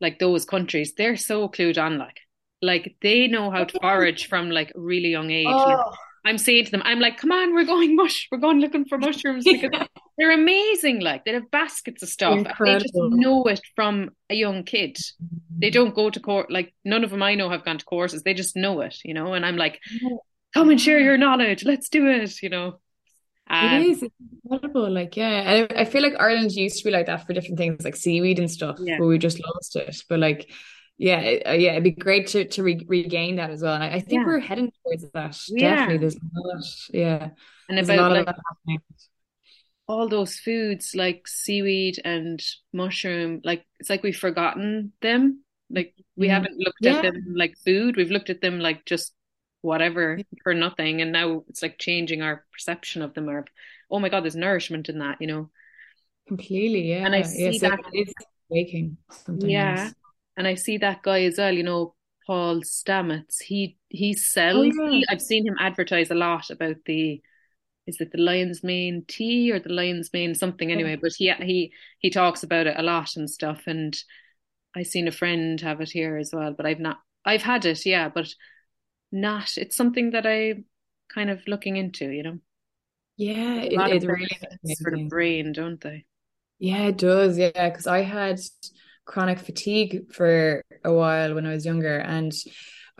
like those countries they're so clued on like like they know how to forage from like a really young age oh. like, I'm saying to them, I'm like, come on, we're going mush, we're going looking for mushrooms because they're amazing. Like they have baskets of stuff. They just know it from a young kid. They don't go to court. Like none of them I know have gone to courses. They just know it, you know. And I'm like, come and share your knowledge. Let's do it, you know. Um, it is incredible. Like, yeah, I, I feel like Ireland used to be like that for different things, like seaweed and stuff, yeah. but we just lost it. But like, yeah, uh, yeah, it'd be great to to re- regain that as well. And I, I think yeah. we're heading towards that. Yeah. Definitely, there's a lot. Yeah, and there's about like, all those foods like seaweed and mushroom, like it's like we've forgotten them. Like We mm. haven't looked yeah. at them like food. We've looked at them like just whatever for nothing. And now it's like changing our perception of them or oh my god, there's nourishment in that, you know. Completely, yeah. And I see yes, that it's waking sometimes. Yeah. And I see that guy as well, you know, Paul Stamets. He he sells oh, yeah. he, I've seen him advertise a lot about the is it the lion's mane tea or the lion's mane something oh. anyway, but he he he talks about it a lot and stuff and I've seen a friend have it here as well, but I've not I've had it, yeah, but not it's something that I kind of looking into, you know. Yeah, it, it really for the brain, don't they? Yeah, it does. Yeah, because I had chronic fatigue for a while when I was younger, and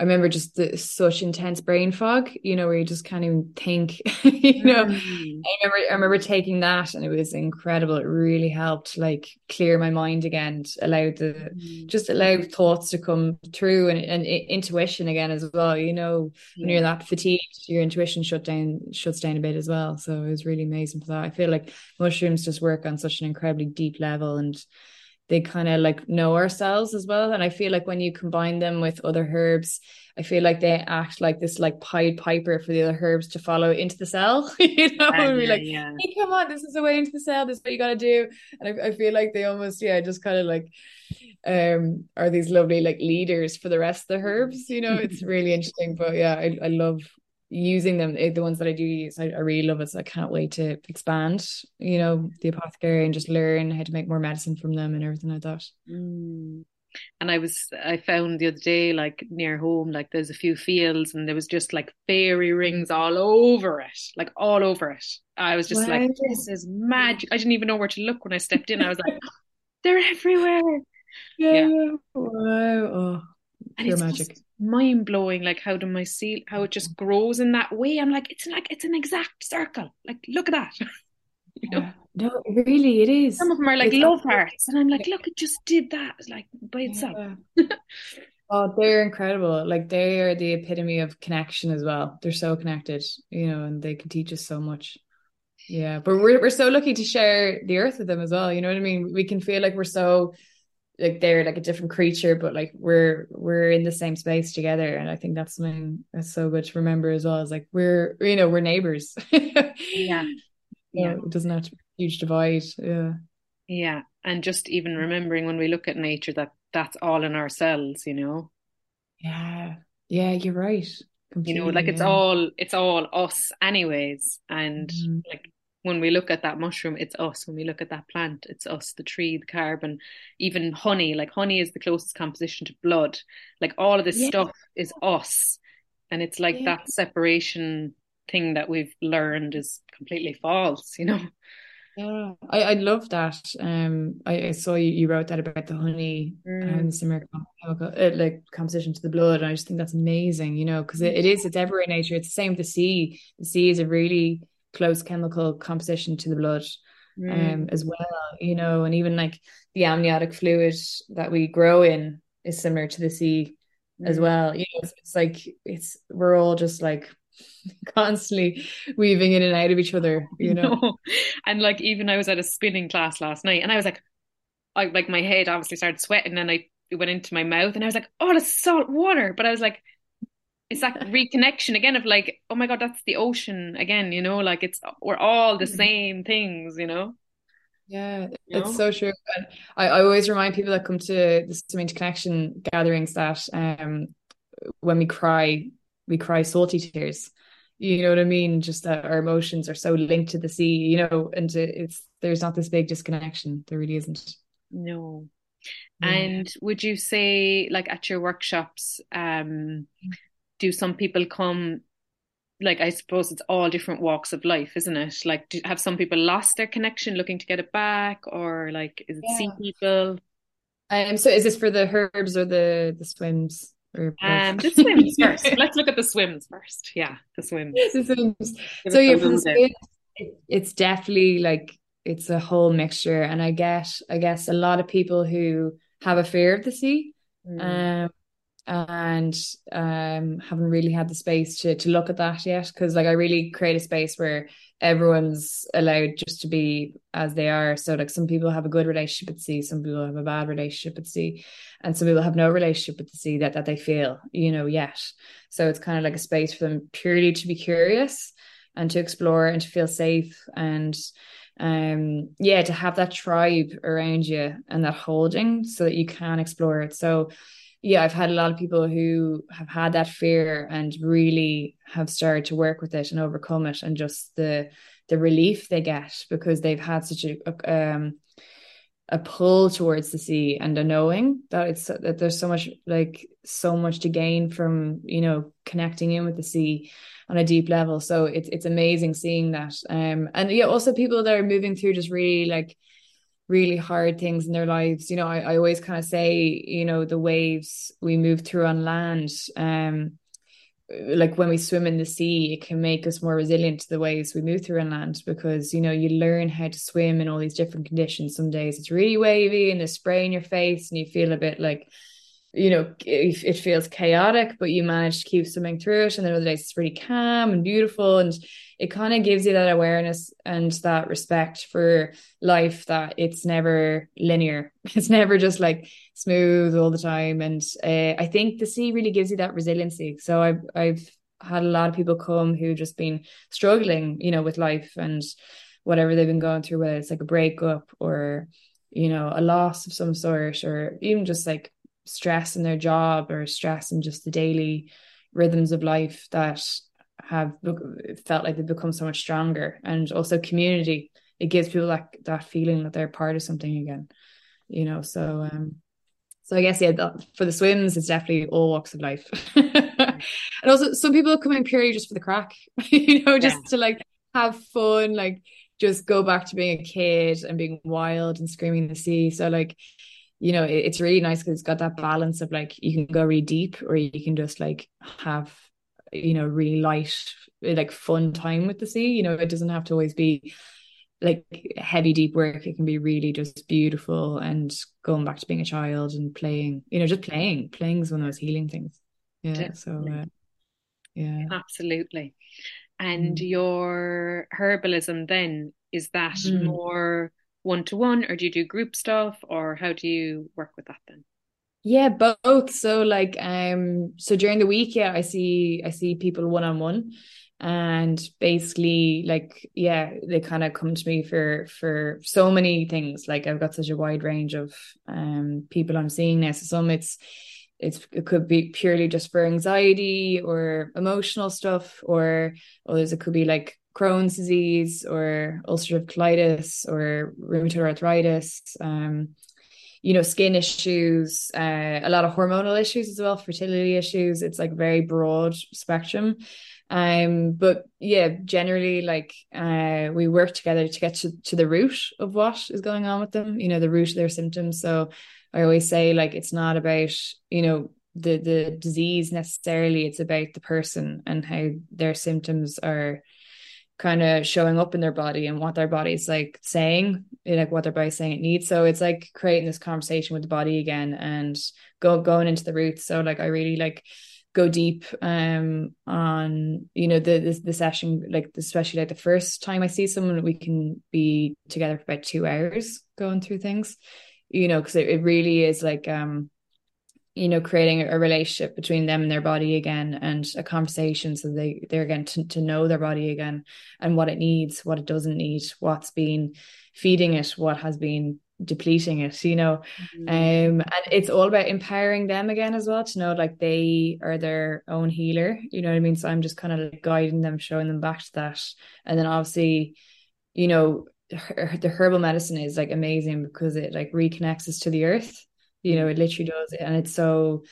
I remember just the, such intense brain fog, you know, where you just can't even think, (laughs) you know. Mm. I remember I remember taking that and it was incredible. It really helped like clear my mind again, allowed the mm. just allowed thoughts to come through and, and intuition again as well. You know, yeah. when you're that fatigued, your intuition shut down shuts down a bit as well. So it was really amazing for that. I feel like mushrooms just work on such an incredibly deep level and they kind of like know ourselves as well. And I feel like when you combine them with other herbs, I feel like they act like this like Pied Piper for the other herbs to follow into the cell. (laughs) you know, and be like, yeah. hey, come on, this is the way into the cell. This is what you got to do. And I, I feel like they almost, yeah, just kind of like um are these lovely like leaders for the rest of the herbs. You know, it's (laughs) really interesting. But yeah, I, I love using them eh, the ones that i do use I, I, really love it so i can't wait to expand you know the apothecary and just learn how to make more medicine from them and everything like that. Mm. and i was i found the other day like near home like there's a few fields and there was just like fairy rings all over it like all over it. I was just wow. like this is magic i didn't even know where to look when i stepped in. I was like (laughs) they're everywhere. Yeah, yeah. wow. Oh, pure magic. mind blowing like how the mycelium how it just mm. grows in that way. I'm like it's like it's an exact circle. Like look at that. (laughs) You know? No really it is. Some of them are like it's love hearts and i'm like look it just did that like by itself. Yeah. (laughs) oh they're incredible. Like they are the epitome of connection as well. They're so connected you know and they can teach us so much. Yeah but we're, we're so lucky to share the earth with them as well you know what i mean? We can feel like we're so like they're like a different creature, but like we're we're in the same space together. And I think that's something that's so good to remember as well. Is like we're you know, we're neighbors. (laughs) yeah. Yeah. it doesn't have to be a huge divide. Yeah. Yeah. And just even remembering when we look at nature that that's all in ourselves, you know? Yeah. Yeah, you're right. Completely, you know, like it's yeah. all it's all us anyways. And mm-hmm. like when we look at that mushroom, it's us. When we look at that plant, it's us, the tree, the carbon, even honey. Like honey is the closest composition to blood. Like all of this yeah. stuff is us. And it's like yeah. that separation thing that we've learned is completely false, you know? Yeah, I, I love that. Um, I, I saw you, you wrote that about the honey mm. and similar chemical, uh, like composition to the blood. And I just think that's amazing, you know, because it, it is, it's everywhere in nature. It's the same with the sea. The sea is a really close chemical composition to the blood mm. um, as well, you know, and even like the amniotic fluid that we grow in is similar to the sea mm. as well. You know, it's, it's like it's we're all just like (laughs) constantly weaving in and out of each other, (laughs) you know. No. And like even I was at a spinning class last night and I was like I like my head obviously started sweating and I it went into my mouth and I was like, oh, it's salt water. But I was like, it's that reconnection again of like, oh my god, that's the ocean again, you know, like it's we're all the mm-hmm. same things, you know. Yeah, you it's know? so true. And I, I always remind people that come to the Swimming Connection gatherings that um when we cry, we cry salty tears. You know what I mean? Just that our emotions are so linked to the sea, you know, and it's there's not this big disconnection. There really isn't. No. And would you say, like at your workshops, um, do some people come like I suppose it's all different walks of life, isn't it? Like, do, have some people lost their connection, looking to get it back, or like, is it yeah. see people? Um, so is this for the herbs or the the swims? Or um, the (laughs) swims first. Let's look at the swims first. Yeah, the swims. (laughs) the swims. so yeah, for the swims, it's definitely like it's a whole mixture, and I get, I guess, a lot of people who have a fear of the sea. Mm. Um, and um haven't really had the space to to look at that yet because like I really create a space where everyone's allowed just to be as they are. So like some people have a good relationship with sea some people have a bad relationship with sea and some people have no relationship with the sea that that they feel you know yet. So it's kind of like a space for them purely to be curious and to explore and to feel safe and um yeah to have that tribe around you and that holding so that you can explore it. So yeah i've had a lot of people who have had that fear and really have started to work with it and overcome it and just the the relief they get because they've had such a um a pull towards the sea and a knowing that it's that there's so much like so much to gain from you know connecting in with the sea on a deep level. So it's it's amazing seeing that. Um and yeah also people that are moving through just really like really hard things in their lives you know I, I always kind of say you know the waves we move through on land um like when we swim in the sea, it can make us more resilient to the waves we move through on land because you know you learn how to swim in all these different conditions. Some days it's really wavy and there's spray in your face, and you feel a bit like you know it, it feels chaotic, but you manage to keep swimming through it. And then other days it's really calm and beautiful, and it kind of gives you that awareness and that respect for life that it's never linear. (laughs) It's never just like smooth all the time. And uh, I think the sea really gives you that resiliency. So I've I've had a lot of people come who just been struggling, you know, with life and whatever they've been going through, whether it's like a breakup or you know a loss of some sort, or even just like stress in their job or stress in just the daily rhythms of life that have felt like they've become so much stronger. And also community it gives people that that feeling that they're part of something again you know? So um so I guess yeah that, for the swims it's definitely all walks of life. (laughs) And also some people come in purely just for the crack (laughs) you know just yeah. to like have fun like just go back to being a kid and being wild and screaming in the sea. So like you know it, it's really nice because it's got that balance of like you can go really deep or you can just like have you know really light like fun time with the sea you know it doesn't have to always be like heavy deep work it can be really just beautiful and going back to being a child and playing you know just playing playing is one of those healing things yeah Definitely. so uh, yeah absolutely and mm. your herbalism then is that mm. more one to one or do you do group stuff or how do you work with that then yeah, both. So like um so during the week, yeah, I see I see people one on one and basically like yeah, they kind of come to me for for so many things. Like I've got such a wide range of um people I'm seeing now. So some it's it's it could be purely just for anxiety or emotional stuff or others it could be like Crohn's disease or ulcerative colitis or rheumatoid arthritis um you know skin issues uh, a lot of hormonal issues as well fertility issues. It's like very broad spectrum. Um but yeah generally like uh we work together to get to, to the root of what is going on with them you know the root of their symptoms. So i always say like it's not about you know the the disease necessarily. It's about the person and how their symptoms are kind of showing up in their body and what their body's like saying like what their body's saying it needs. So it's like creating this conversation with the body again and go going into the roots. So like i really like go deep um on you know the, the the, session like especially like the first time i see someone we can be together for about two hours going through things you know because it, it really is like um you know creating a relationship between them and their body again and a conversation so they they're getting to, to know their body again and what it needs what it doesn't need what's been feeding it what has been depleting it you know? Mm-hmm. um and it's all about empowering them again as well to know like they are their own healer you know what i mean? So i'm just kind of like guiding them showing them back to that. And then obviously you know her, the herbal medicine is like amazing because it like reconnects us to the earth you know it literally does and it's so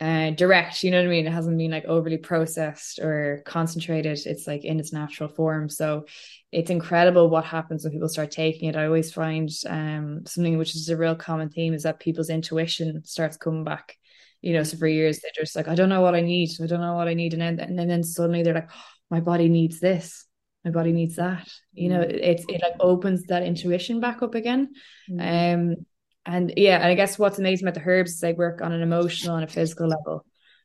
uh direct you know what i mean? It hasn't been like overly processed or concentrated. It's like in its natural form. So it's incredible what happens when people start taking it. I always find um something which is a real common theme is that people's intuition starts coming back. You know so for years they're just like i don't know what i need. I don't know what i need. And then and then suddenly they're like oh, my body needs this. My body needs that. You know mm. it's it like opens that intuition back up again. Mm. um and yeah, and I guess what's amazing about the herbs is they work on an emotional and a physical level.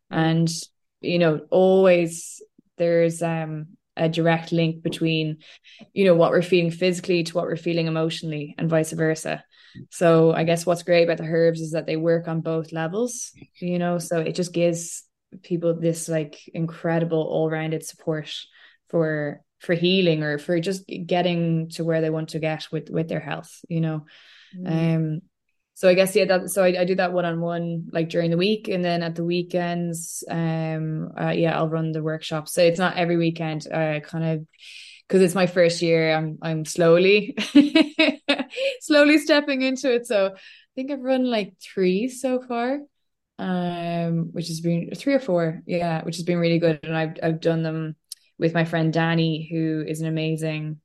And you know, always there's um a direct link between, you know, what we're feeling physically to what we're feeling emotionally and vice versa. So I guess what's great about the herbs is that they work on both levels, you know, so it just gives people this like incredible all-rounded support for for healing or for just getting to where they want to get with with their health, you know. Mm. Um so I guess yeah that so I, I do that one on one like during the week and then at the weekends um uh, yeah I'll run the workshops so it's not every weekend I kind of because it's my first year I'm I'm slowly (laughs) slowly stepping into it. So I think I've run like three so far um which has been three or four yeah which has been really good. And I've I've done them with my friend Danny who is an amazing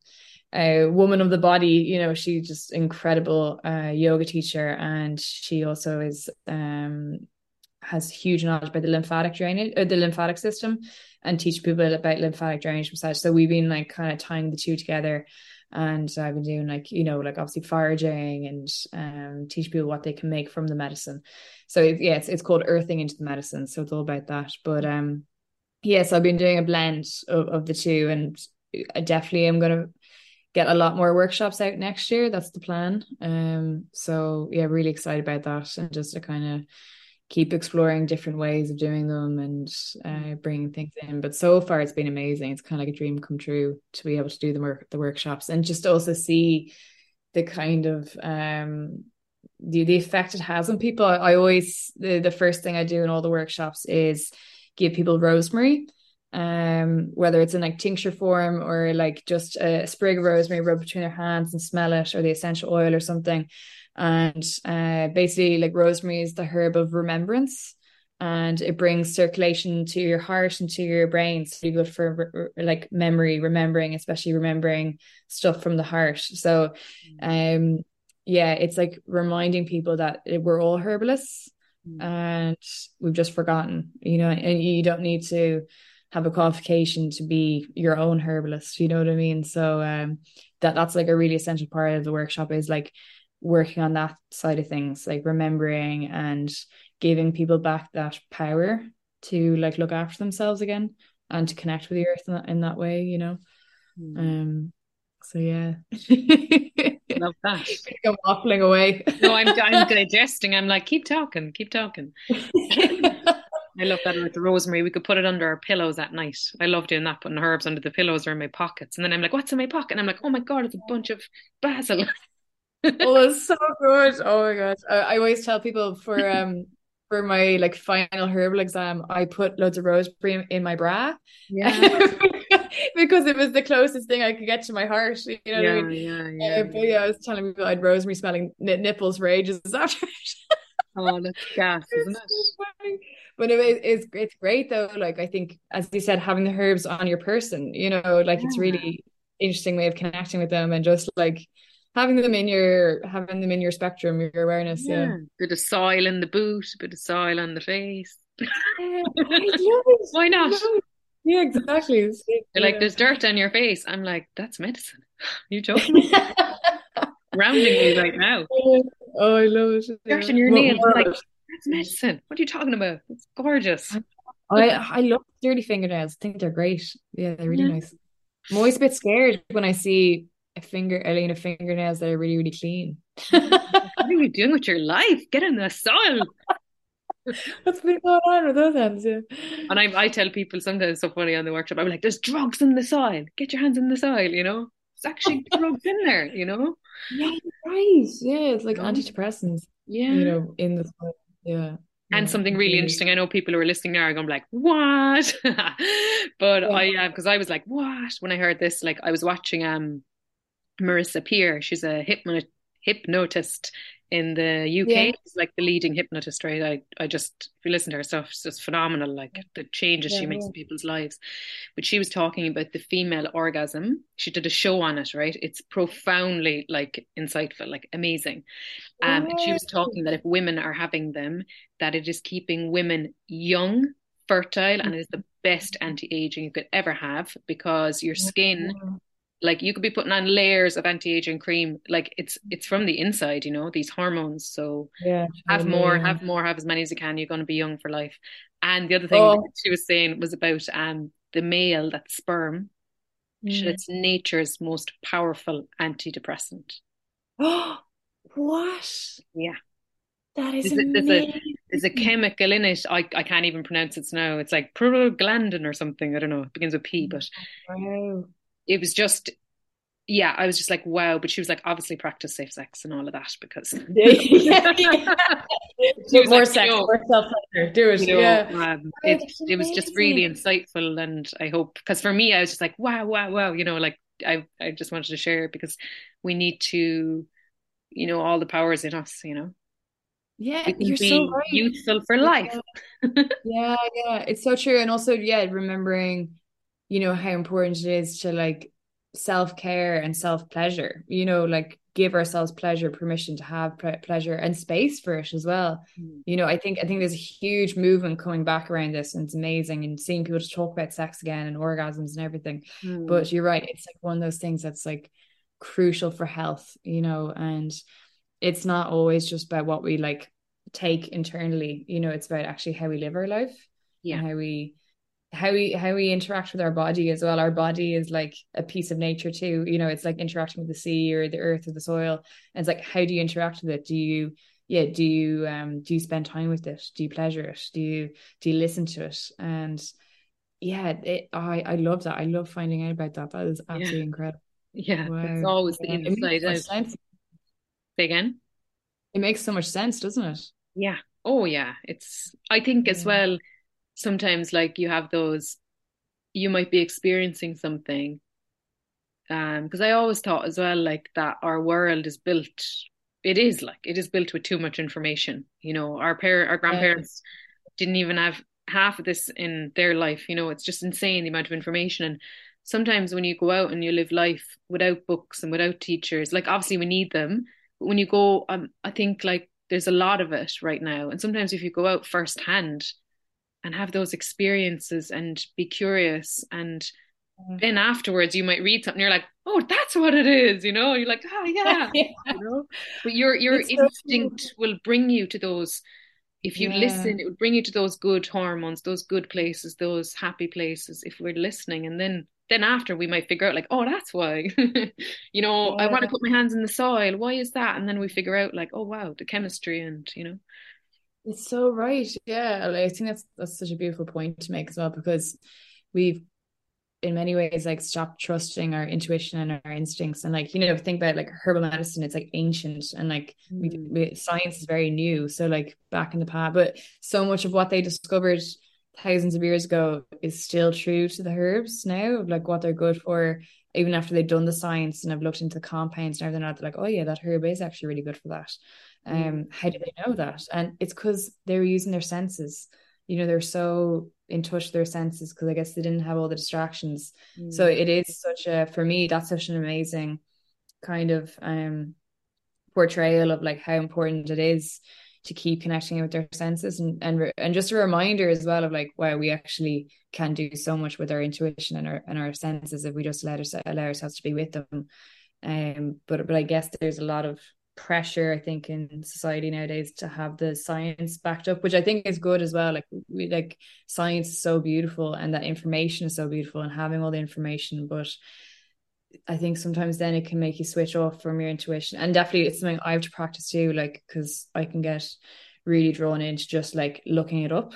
a woman of the body you know she's just incredible uh, yoga teacher and she also is um has huge knowledge about the lymphatic drainage or uh, the lymphatic system and teach people about lymphatic drainage massage. So we've been like kind of tying the two together and I've been doing like you know like obviously foraging and um teach people what they can make from the medicine. So it, yeah it's, it's called earthing into the medicine so it's all about that. But um yes I've been doing a blend of, of the two and I definitely am gonna get a lot more workshops out next year. That's the plan. Um, so yeah, really excited about that, and just to kind of keep exploring different ways of doing them and uh, bringing things in. But so far, it's been amazing. It's kind of like a dream come true to be able to do the work, the workshops, and just also see the kind of um the the effect it has on people. I, I always the the first thing I do in all the workshops is give people rosemary um, whether it's in like tincture form or like just a sprig of rosemary rub between their hands and smell it or the essential oil or something. And uh, basically, like rosemary is the herb of remembrance and it brings circulation to your heart and to your brain. So you're good for like memory, remembering, especially remembering stuff from the heart. So, mm. um, yeah, it's like reminding people that we're all herbalists mm. and we've just forgotten, you know, and you don't need to have a qualification to be your own herbalist you know what i mean? So um that that's like a really essential part of the workshop is like working on that side of things like remembering and giving people back that power to like look after themselves again and to connect with the earth in that, in that way you know? Mm. um so yeah. Love that. (laughs) I'm waffling away. No I'm, I'm (laughs) digesting. I'm like keep talking keep talking (laughs) I love that with the rosemary. We could put it under our pillows at night. I love doing that, putting herbs under the pillows or in my pockets. And then I'm like, what's in my pocket? And I'm like, oh my God, it's a bunch of basil. (laughs) oh, it's so good. Oh my gosh. I, I always tell people for (laughs) um for my like final herbal exam, I put loads of rosemary in my bra. Yeah. (laughs) because it was the closest thing I could get to my heart. You know yeah, I mean? yeah, yeah, uh, but yeah, I was telling people I had rosemary smelling nipples for ages after. Oh, that's gas, isn't it? but it, it's it's great though. Like I think, as you said, having the herbs on your person, you know, like yeah. it's really interesting way of connecting with them and just like having them in your having them in your spectrum, your awareness. Yeah, yeah. bit of soil in the boot, a bit of soil on the face. Yeah, (laughs) Why not? Yeah, exactly. They're like, there's dirt on your face. I'm like, that's medicine. (laughs) you joking? (laughs) Rounding me right now. (laughs) Oh, I love it. Dirt in your nails. Like, that's medicine. What are you talking about? It's gorgeous. I I love dirty fingernails. I think they're great. Yeah, they're really yeah. nice. I'm always a bit scared when I see a finger, Elena fingernails that are really, really clean. (laughs) what are you doing with your life? Get in the soil. (laughs) What's been going on with those hands? Yeah. And I, I tell people sometimes so funny on the workshop. I'm like, "There's drugs in the soil. Get your hands in the soil." You know, it's actually drugs in there. You know. Yeah, right. Yeah, it's like antidepressants. Yeah, you know, in the yeah and something really interesting. I know people who are listening now are going like, "What?" (laughs) but yeah. I, because uh, I was like, "What?" when I heard this. Like, I was watching um, Marissa Peer. She's a hypnot- hypnotist in the UK. Yeah. She's like the leading hypnotist, right? I, I just, if you listen to her stuff, it's just phenomenal, like the changes yeah, she makes yeah. in people's lives. But she was talking about the female orgasm. She did a show on it, right? It's profoundly like insightful, like amazing. Um, and she was talking that if women are having them, that it is keeping women young, fertile, and it is the best anti-aging you could ever have because your skin like you could be putting on layers of anti-aging cream like it's it's from the inside you know these hormones so yeah have more have more have as many as you can you're going to be young for life and the other thing oh. she was saying was about um the male that sperm mm. it's nature's most powerful antidepressant oh (gasps) what yeah that is there's a, there's, a, there's a chemical in it. I, I can't even pronounce it now. It's like prostaglandin or something. I don't know. It begins with P, but wow. It was just yeah, I was just like, wow. But she was like, obviously practice safe sex and all of that because (laughs) (laughs) yeah, yeah. more like, sex, more self pleasure. Do it. You know, yeah. Um, it, it was just really insightful, and I hope because for me, I was just like, wow, wow, wow. You know, like I I just wanted to share it because we need to, you know, all the powers in us. You know. Yeah, you're so right. Useful for life. (laughs) yeah, yeah, it's so true, and also yeah, remembering, you know, how important it is to like self care and self pleasure. You know, like give ourselves pleasure, permission to have pleasure, and space for it as well. Mm. You know, I think I think there's a huge movement coming back around this, and it's amazing, and seeing people to talk about sex again and orgasms and everything. Mm. But you're right; it's like one of those things that's like crucial for health. You know, and it's not always just about what we like take internally you know it's about actually how we live our life yeah how we how we how we interact with our body as well. Our body is like a piece of nature too. You know it's like interacting with the sea or the earth or the soil. And it's like how do you interact with it? Do you yeah do you um do you spend time with it? Do you pleasure it? Do you do you listen to it? And yeah it, i i love that. I love finding out about that. That is absolutely yeah. incredible. Yeah wow. it's always yeah. the inside out. say again? It makes so much sense doesn't it? Yeah. Oh yeah. It's I think as well sometimes like you have those you might be experiencing something um because I always thought as well like that our world is built it is like it is built with too much information you know our parent our grandparents yeah. didn't even have half of this in their life you know it's just insane the amount of information and sometimes when you go out and you live life without books and without teachers like obviously we need them but when you go um I think like there's a lot of it right now. And sometimes if you go out firsthand and have those experiences and be curious and mm. then afterwards you might read something you're like oh that's what it is you know you're like oh (laughs) yeah, yeah. You know? but your your it's instinct so will bring you to those if you yeah. listen it will bring you to those good hormones those good places those happy places if we're listening and then then after we might figure out like oh that's why (laughs) you know yeah. i want to put my hands in the soil why is that and then we figure out like oh wow the chemistry and you know it's so right yeah i think that's that's such a beautiful point to make as well because we've in many ways like stopped trusting our intuition and our instincts and like you know think about like herbal medicine it's like ancient and like mm. we, we, science is very new so like back in the past but so much of what they discovered thousands of years ago is still true to the herbs now, like what they're good for, even after they've done the science and have looked into the compounds and everything. They're like, oh yeah, that herb is actually really good for that. Mm. Um, how do they know that? And it's because they're using their senses. You know, they're so in touch with their senses because I guess they didn't have all the distractions. Mm. So it is such a for me that's such an amazing kind of um portrayal of like how important it is to keep connecting with their senses and and and just a reminder as well of like wow we actually can do so much with our intuition and our and our senses if we just let us allow ourselves to be with them um but but I guess there's a lot of pressure I think in society nowadays to have the science backed up which I think is good as well like we like science is so beautiful and that information is so beautiful and having all the information but I think sometimes then it can make you switch off from your intuition. And definitely it's something I have to practice too, like because I can get really drawn into just like looking it up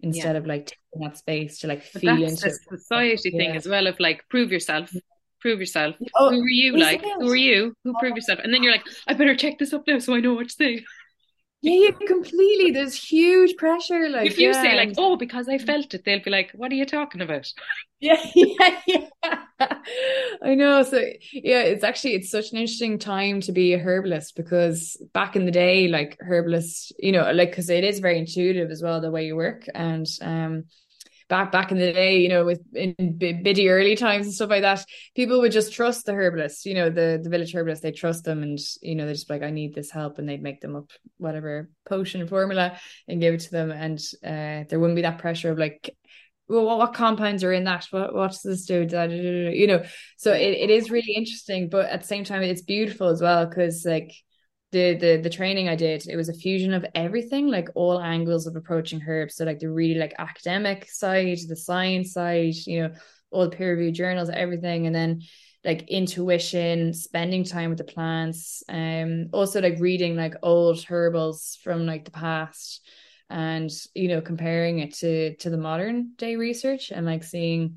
instead yeah. of like taking that space to like but feel into the society thing as well of like prove yourself. Mm-hmm. Prove yourself. Oh, who are you like? Who are you? Who prove yourself? And then you're like, I better check this up now so I know what to say. Yeah, yeah, completely. There's huge pressure. Like if you yeah. say like, "Oh, because I felt it," they'll be like, "What are you talking about?" (laughs) Yeah, yeah, yeah. I know. So yeah, it's actually it's such an interesting time to be a herbalist because back in the day, like herbalists, you know, like because it is very intuitive as well the way you work, and um, back back in the day, you know, with in Biddy Early times and stuff like that, people would just trust the herbalists, you know, the the village herbalists, they trust them and you know, they're just like, I need this help and they'd make them up whatever potion formula and give it to them. And uh there wouldn't be that pressure of like well, what, what compounds are in that? What what's this do? You know, so it, it is really interesting, but at the same time, it's beautiful as well because like the the the training I did, it was a fusion of everything, like all angles of approaching herbs. So like the really like academic side, the science side, you know, all the peer reviewed journals, everything, and then like intuition, spending time with the plants, um, also like reading like old herbals from like the past and you know comparing it to to the modern day research and like seeing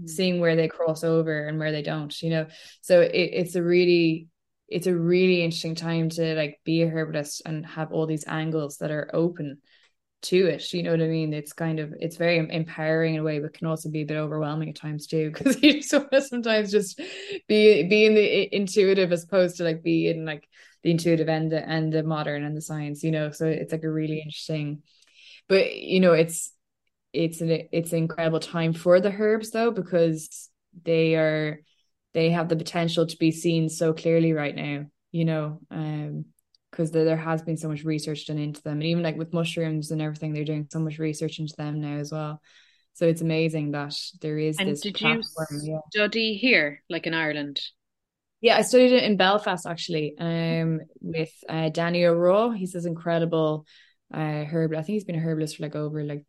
mm. seeing where they cross over and where they don't you know so it, it's a really it's a really interesting time to like be a herbalist and have all these angles that are open to it you know what i mean? It's kind of it's very empowering in a way but can also be a bit overwhelming at times too (laughs) because you just want to sometimes just be be in the intuitive as opposed to like be in like the intuitive and the and the modern and the science you know? So it's like a really interesting but you know it's it's an it's an incredible time for the herbs though because they are they have the potential to be seen so clearly right now you know um because there, there has been so much research done into them and even like with mushrooms and everything they're doing so much research into them now as well so it's amazing that there is and this did platform. you study here like in Ireland yeah, I studied it in Belfast actually, um, with uh, Danny O'Rourke. He's this incredible uh herb. I think he's been a herbalist for like over like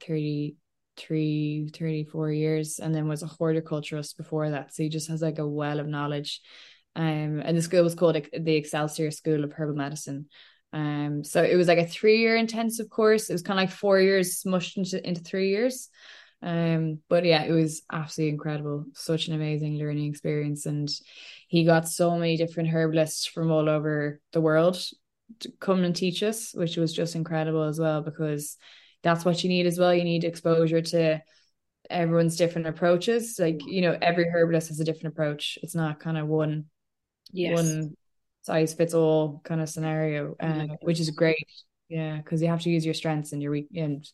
33, 34 years, and then was a horticulturist before that. So he just has like a well of knowledge. Um, and the school was called the Excelsior School of Herbal Medicine. Um, so it was like a three year intensive course. It was kind of like four years smushed into into three years. Um, but yeah, it was absolutely incredible. Such an amazing learning experience. And he got so many different herbalists from all over the world to come and teach us, which was just incredible as well, because that's what you need as well. You need exposure to everyone's different approaches. Like, you know, every herbalist has a different approach. It's not kind of one yes. one size fits all kind of scenario, uh, which is great. Yeah, because you have to use your strengths and your weak and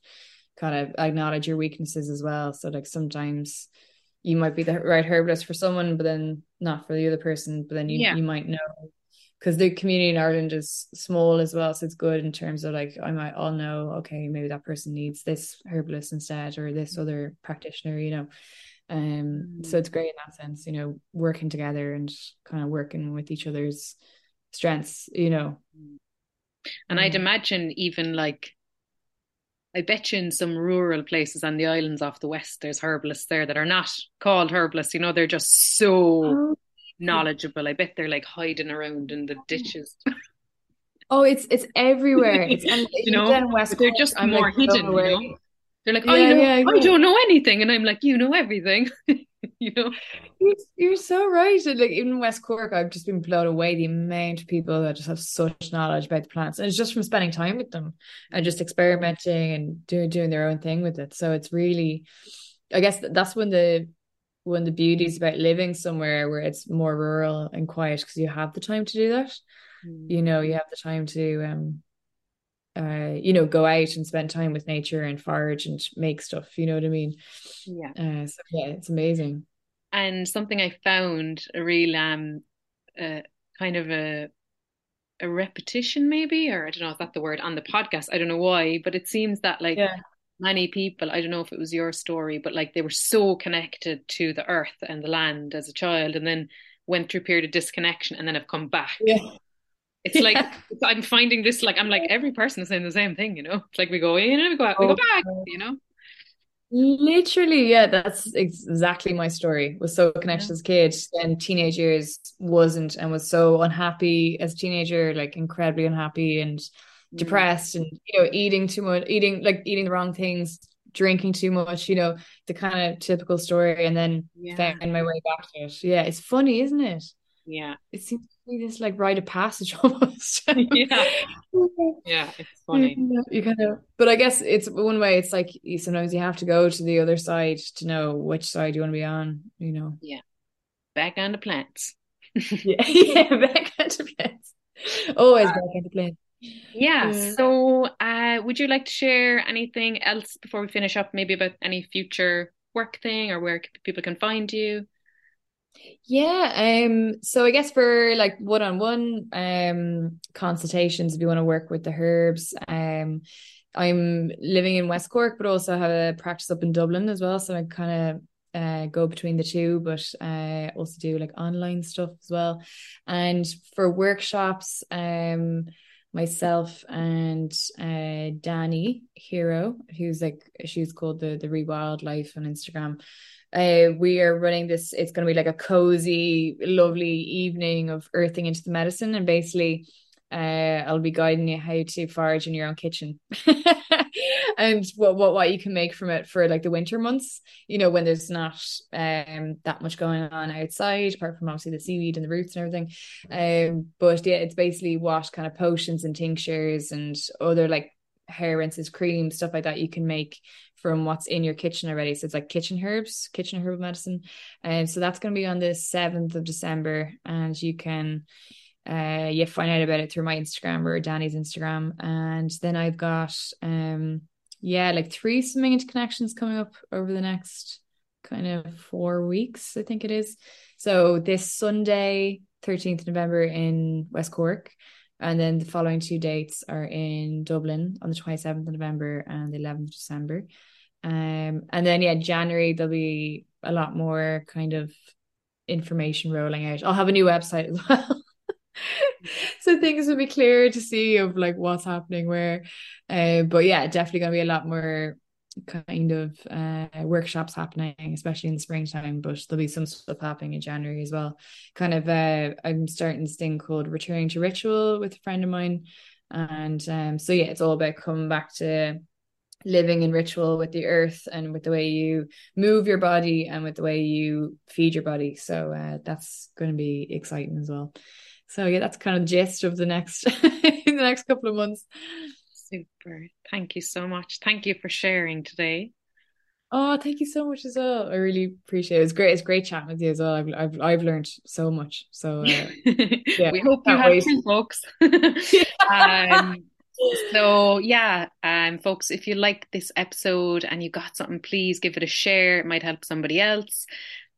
kind of acknowledge your weaknesses as well. So like sometimes you might be the right herbalist for someone, but then not for the other person. But then you yeah. you might know because the community in Ireland is small as well, so it's good in terms of like I might all know okay maybe that person needs this herbalist instead or this mm. other practitioner, you know. Um, so it's mm. great in that sense, you know, working together and kind of working with each other's strengths, you know. And I'd imagine even like I bet you in some rural places on the islands off the west, there's herbalists there that are not called herbalists. You know, they're just so oh. Knowledgeable. I bet they're like hiding around in the oh. ditches. Oh, it's it's everywhere. It's (laughs) and you know, West they're just I'm more like, hidden. You know? They're like, oh, yeah, I, know, yeah, I don't know anything, and I'm like, you know everything. (laughs) you know, you're, you're, so right. And like even West Cork, I've just been blown away the amount of people that just have such knowledge about the plants, and it's just from spending time with them and just experimenting and doing doing their own thing with it. So it's really, I guess that's when the when the beauty is about living somewhere where it's more rural and quiet because you have the time to do that. Mm. You know, you have the time to um uh, you know, go out and spend time with nature and forage and make stuff. You know what I mean? Yeah. Uh, so yeah, it's amazing. And something I found a real um, uh, kind of a a repetition, maybe, or I don't know, is that the word on the podcast? I don't know why, but it seems that like yeah. Many people, I don't know if it was your story, but like they were so connected to the earth and the land as a child, and then went through a period of disconnection, and then have come back. Yeah it's like I'm finding this like I'm like every person is saying the same thing, you know. It's like we go in and we go out, we go oh, back, you know. Literally, yeah, that's exactly my story. Was so connected yeah. as a kid, and teenage years wasn't, and was so unhappy as a teenager, like incredibly unhappy and. Depressed, and you know, eating too much, eating like eating the wrong things, drinking too much, you know, the kind of typical story, and then yeah. found my way back to it. Yeah, it's funny, isn't it? Yeah, it seems to be this like rite of passage (laughs) almost. (laughs) yeah, yeah, it's (laughs) funny. You kind of, but I guess it's one way. It's like sometimes you have to go to the other side to know which side you want to be on. You know. Yeah. Back on the plants. yeah, yeah, back onto plants. Always uh, back onto plants. Yeah. yeah. So, uh, would you like to share anything else before we finish up? Maybe about any future work thing or where people can find you? Yeah, um, so I guess for like one-on-one um consultations, if you want to work with the herbs, um, I'm living in West Cork, but also have a practice up in Dublin as well. So I kind of uh, go between the two, but uh, also do like online stuff as well. And for workshops, um, myself and uh, Danny Hero, who's like she's called the the Rewild Life on Instagram. Uh, we are running this. It's going to be like a cozy, lovely evening of earthing into the medicine, and basically uh, I'll be guiding you how to forage in your own kitchen (laughs) and what, what what you can make from it for like the winter months. You know when there's not um that much going on outside, apart from obviously the seaweed and the roots and everything. Um, but yeah, it's basically what kind of potions and tinctures and other like hair rinses, cream, stuff like that you can make from what's in your kitchen already. So it's like kitchen herbs, kitchen herbal medicine. And so that's going to be on the 7th of December. And you can uh yeah find out about it through my instagram or danny's instagram. And then i've got um yeah like three swimming into connections coming up over the next kind of four weeks i think it is. So this sunday 13th november in west cork. And then the following two dates are in dublin on the 27th of november and the 11th of december. Um and then yeah january there'll be a lot more kind of information rolling out. I'll have a new website as (laughs) well so things will be clear to see of like what's happening where. Uh, but yeah definitely to be a lot more kind of uh, workshops happening especially in the springtime but there'll be some stuff happening in January as well. Kind of uh, I'm starting this thing called returning to ritual with a friend of mine. And um, so yeah it's all about coming back to living in ritual with the earth and with the way you move your body and with the way you feed your body. So uh, that's going to be exciting as well so yeah, that's kind of gist of the next (laughs) in the next couple of months. Super. Thank you so much. Thank you for sharing today. Oh, thank you so much as well. I really appreciate it. It's great. It's great chatting with you as well. I've I've, I've learned so much. So uh, (laughs) yeah, we hope you have wait. too, folks. (laughs) um, so yeah, um, folks, if you like this episode and you got something, please give it a share. It might help somebody else.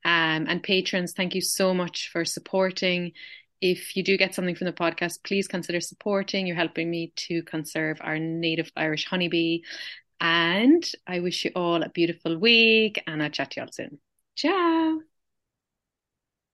Um, and patrons, thank you so much for supporting if you do get something from the podcast, please consider supporting. You're helping me to conserve our native Irish honeybee. And I wish you all a beautiful week and I'll chat to you all soon. Ciao.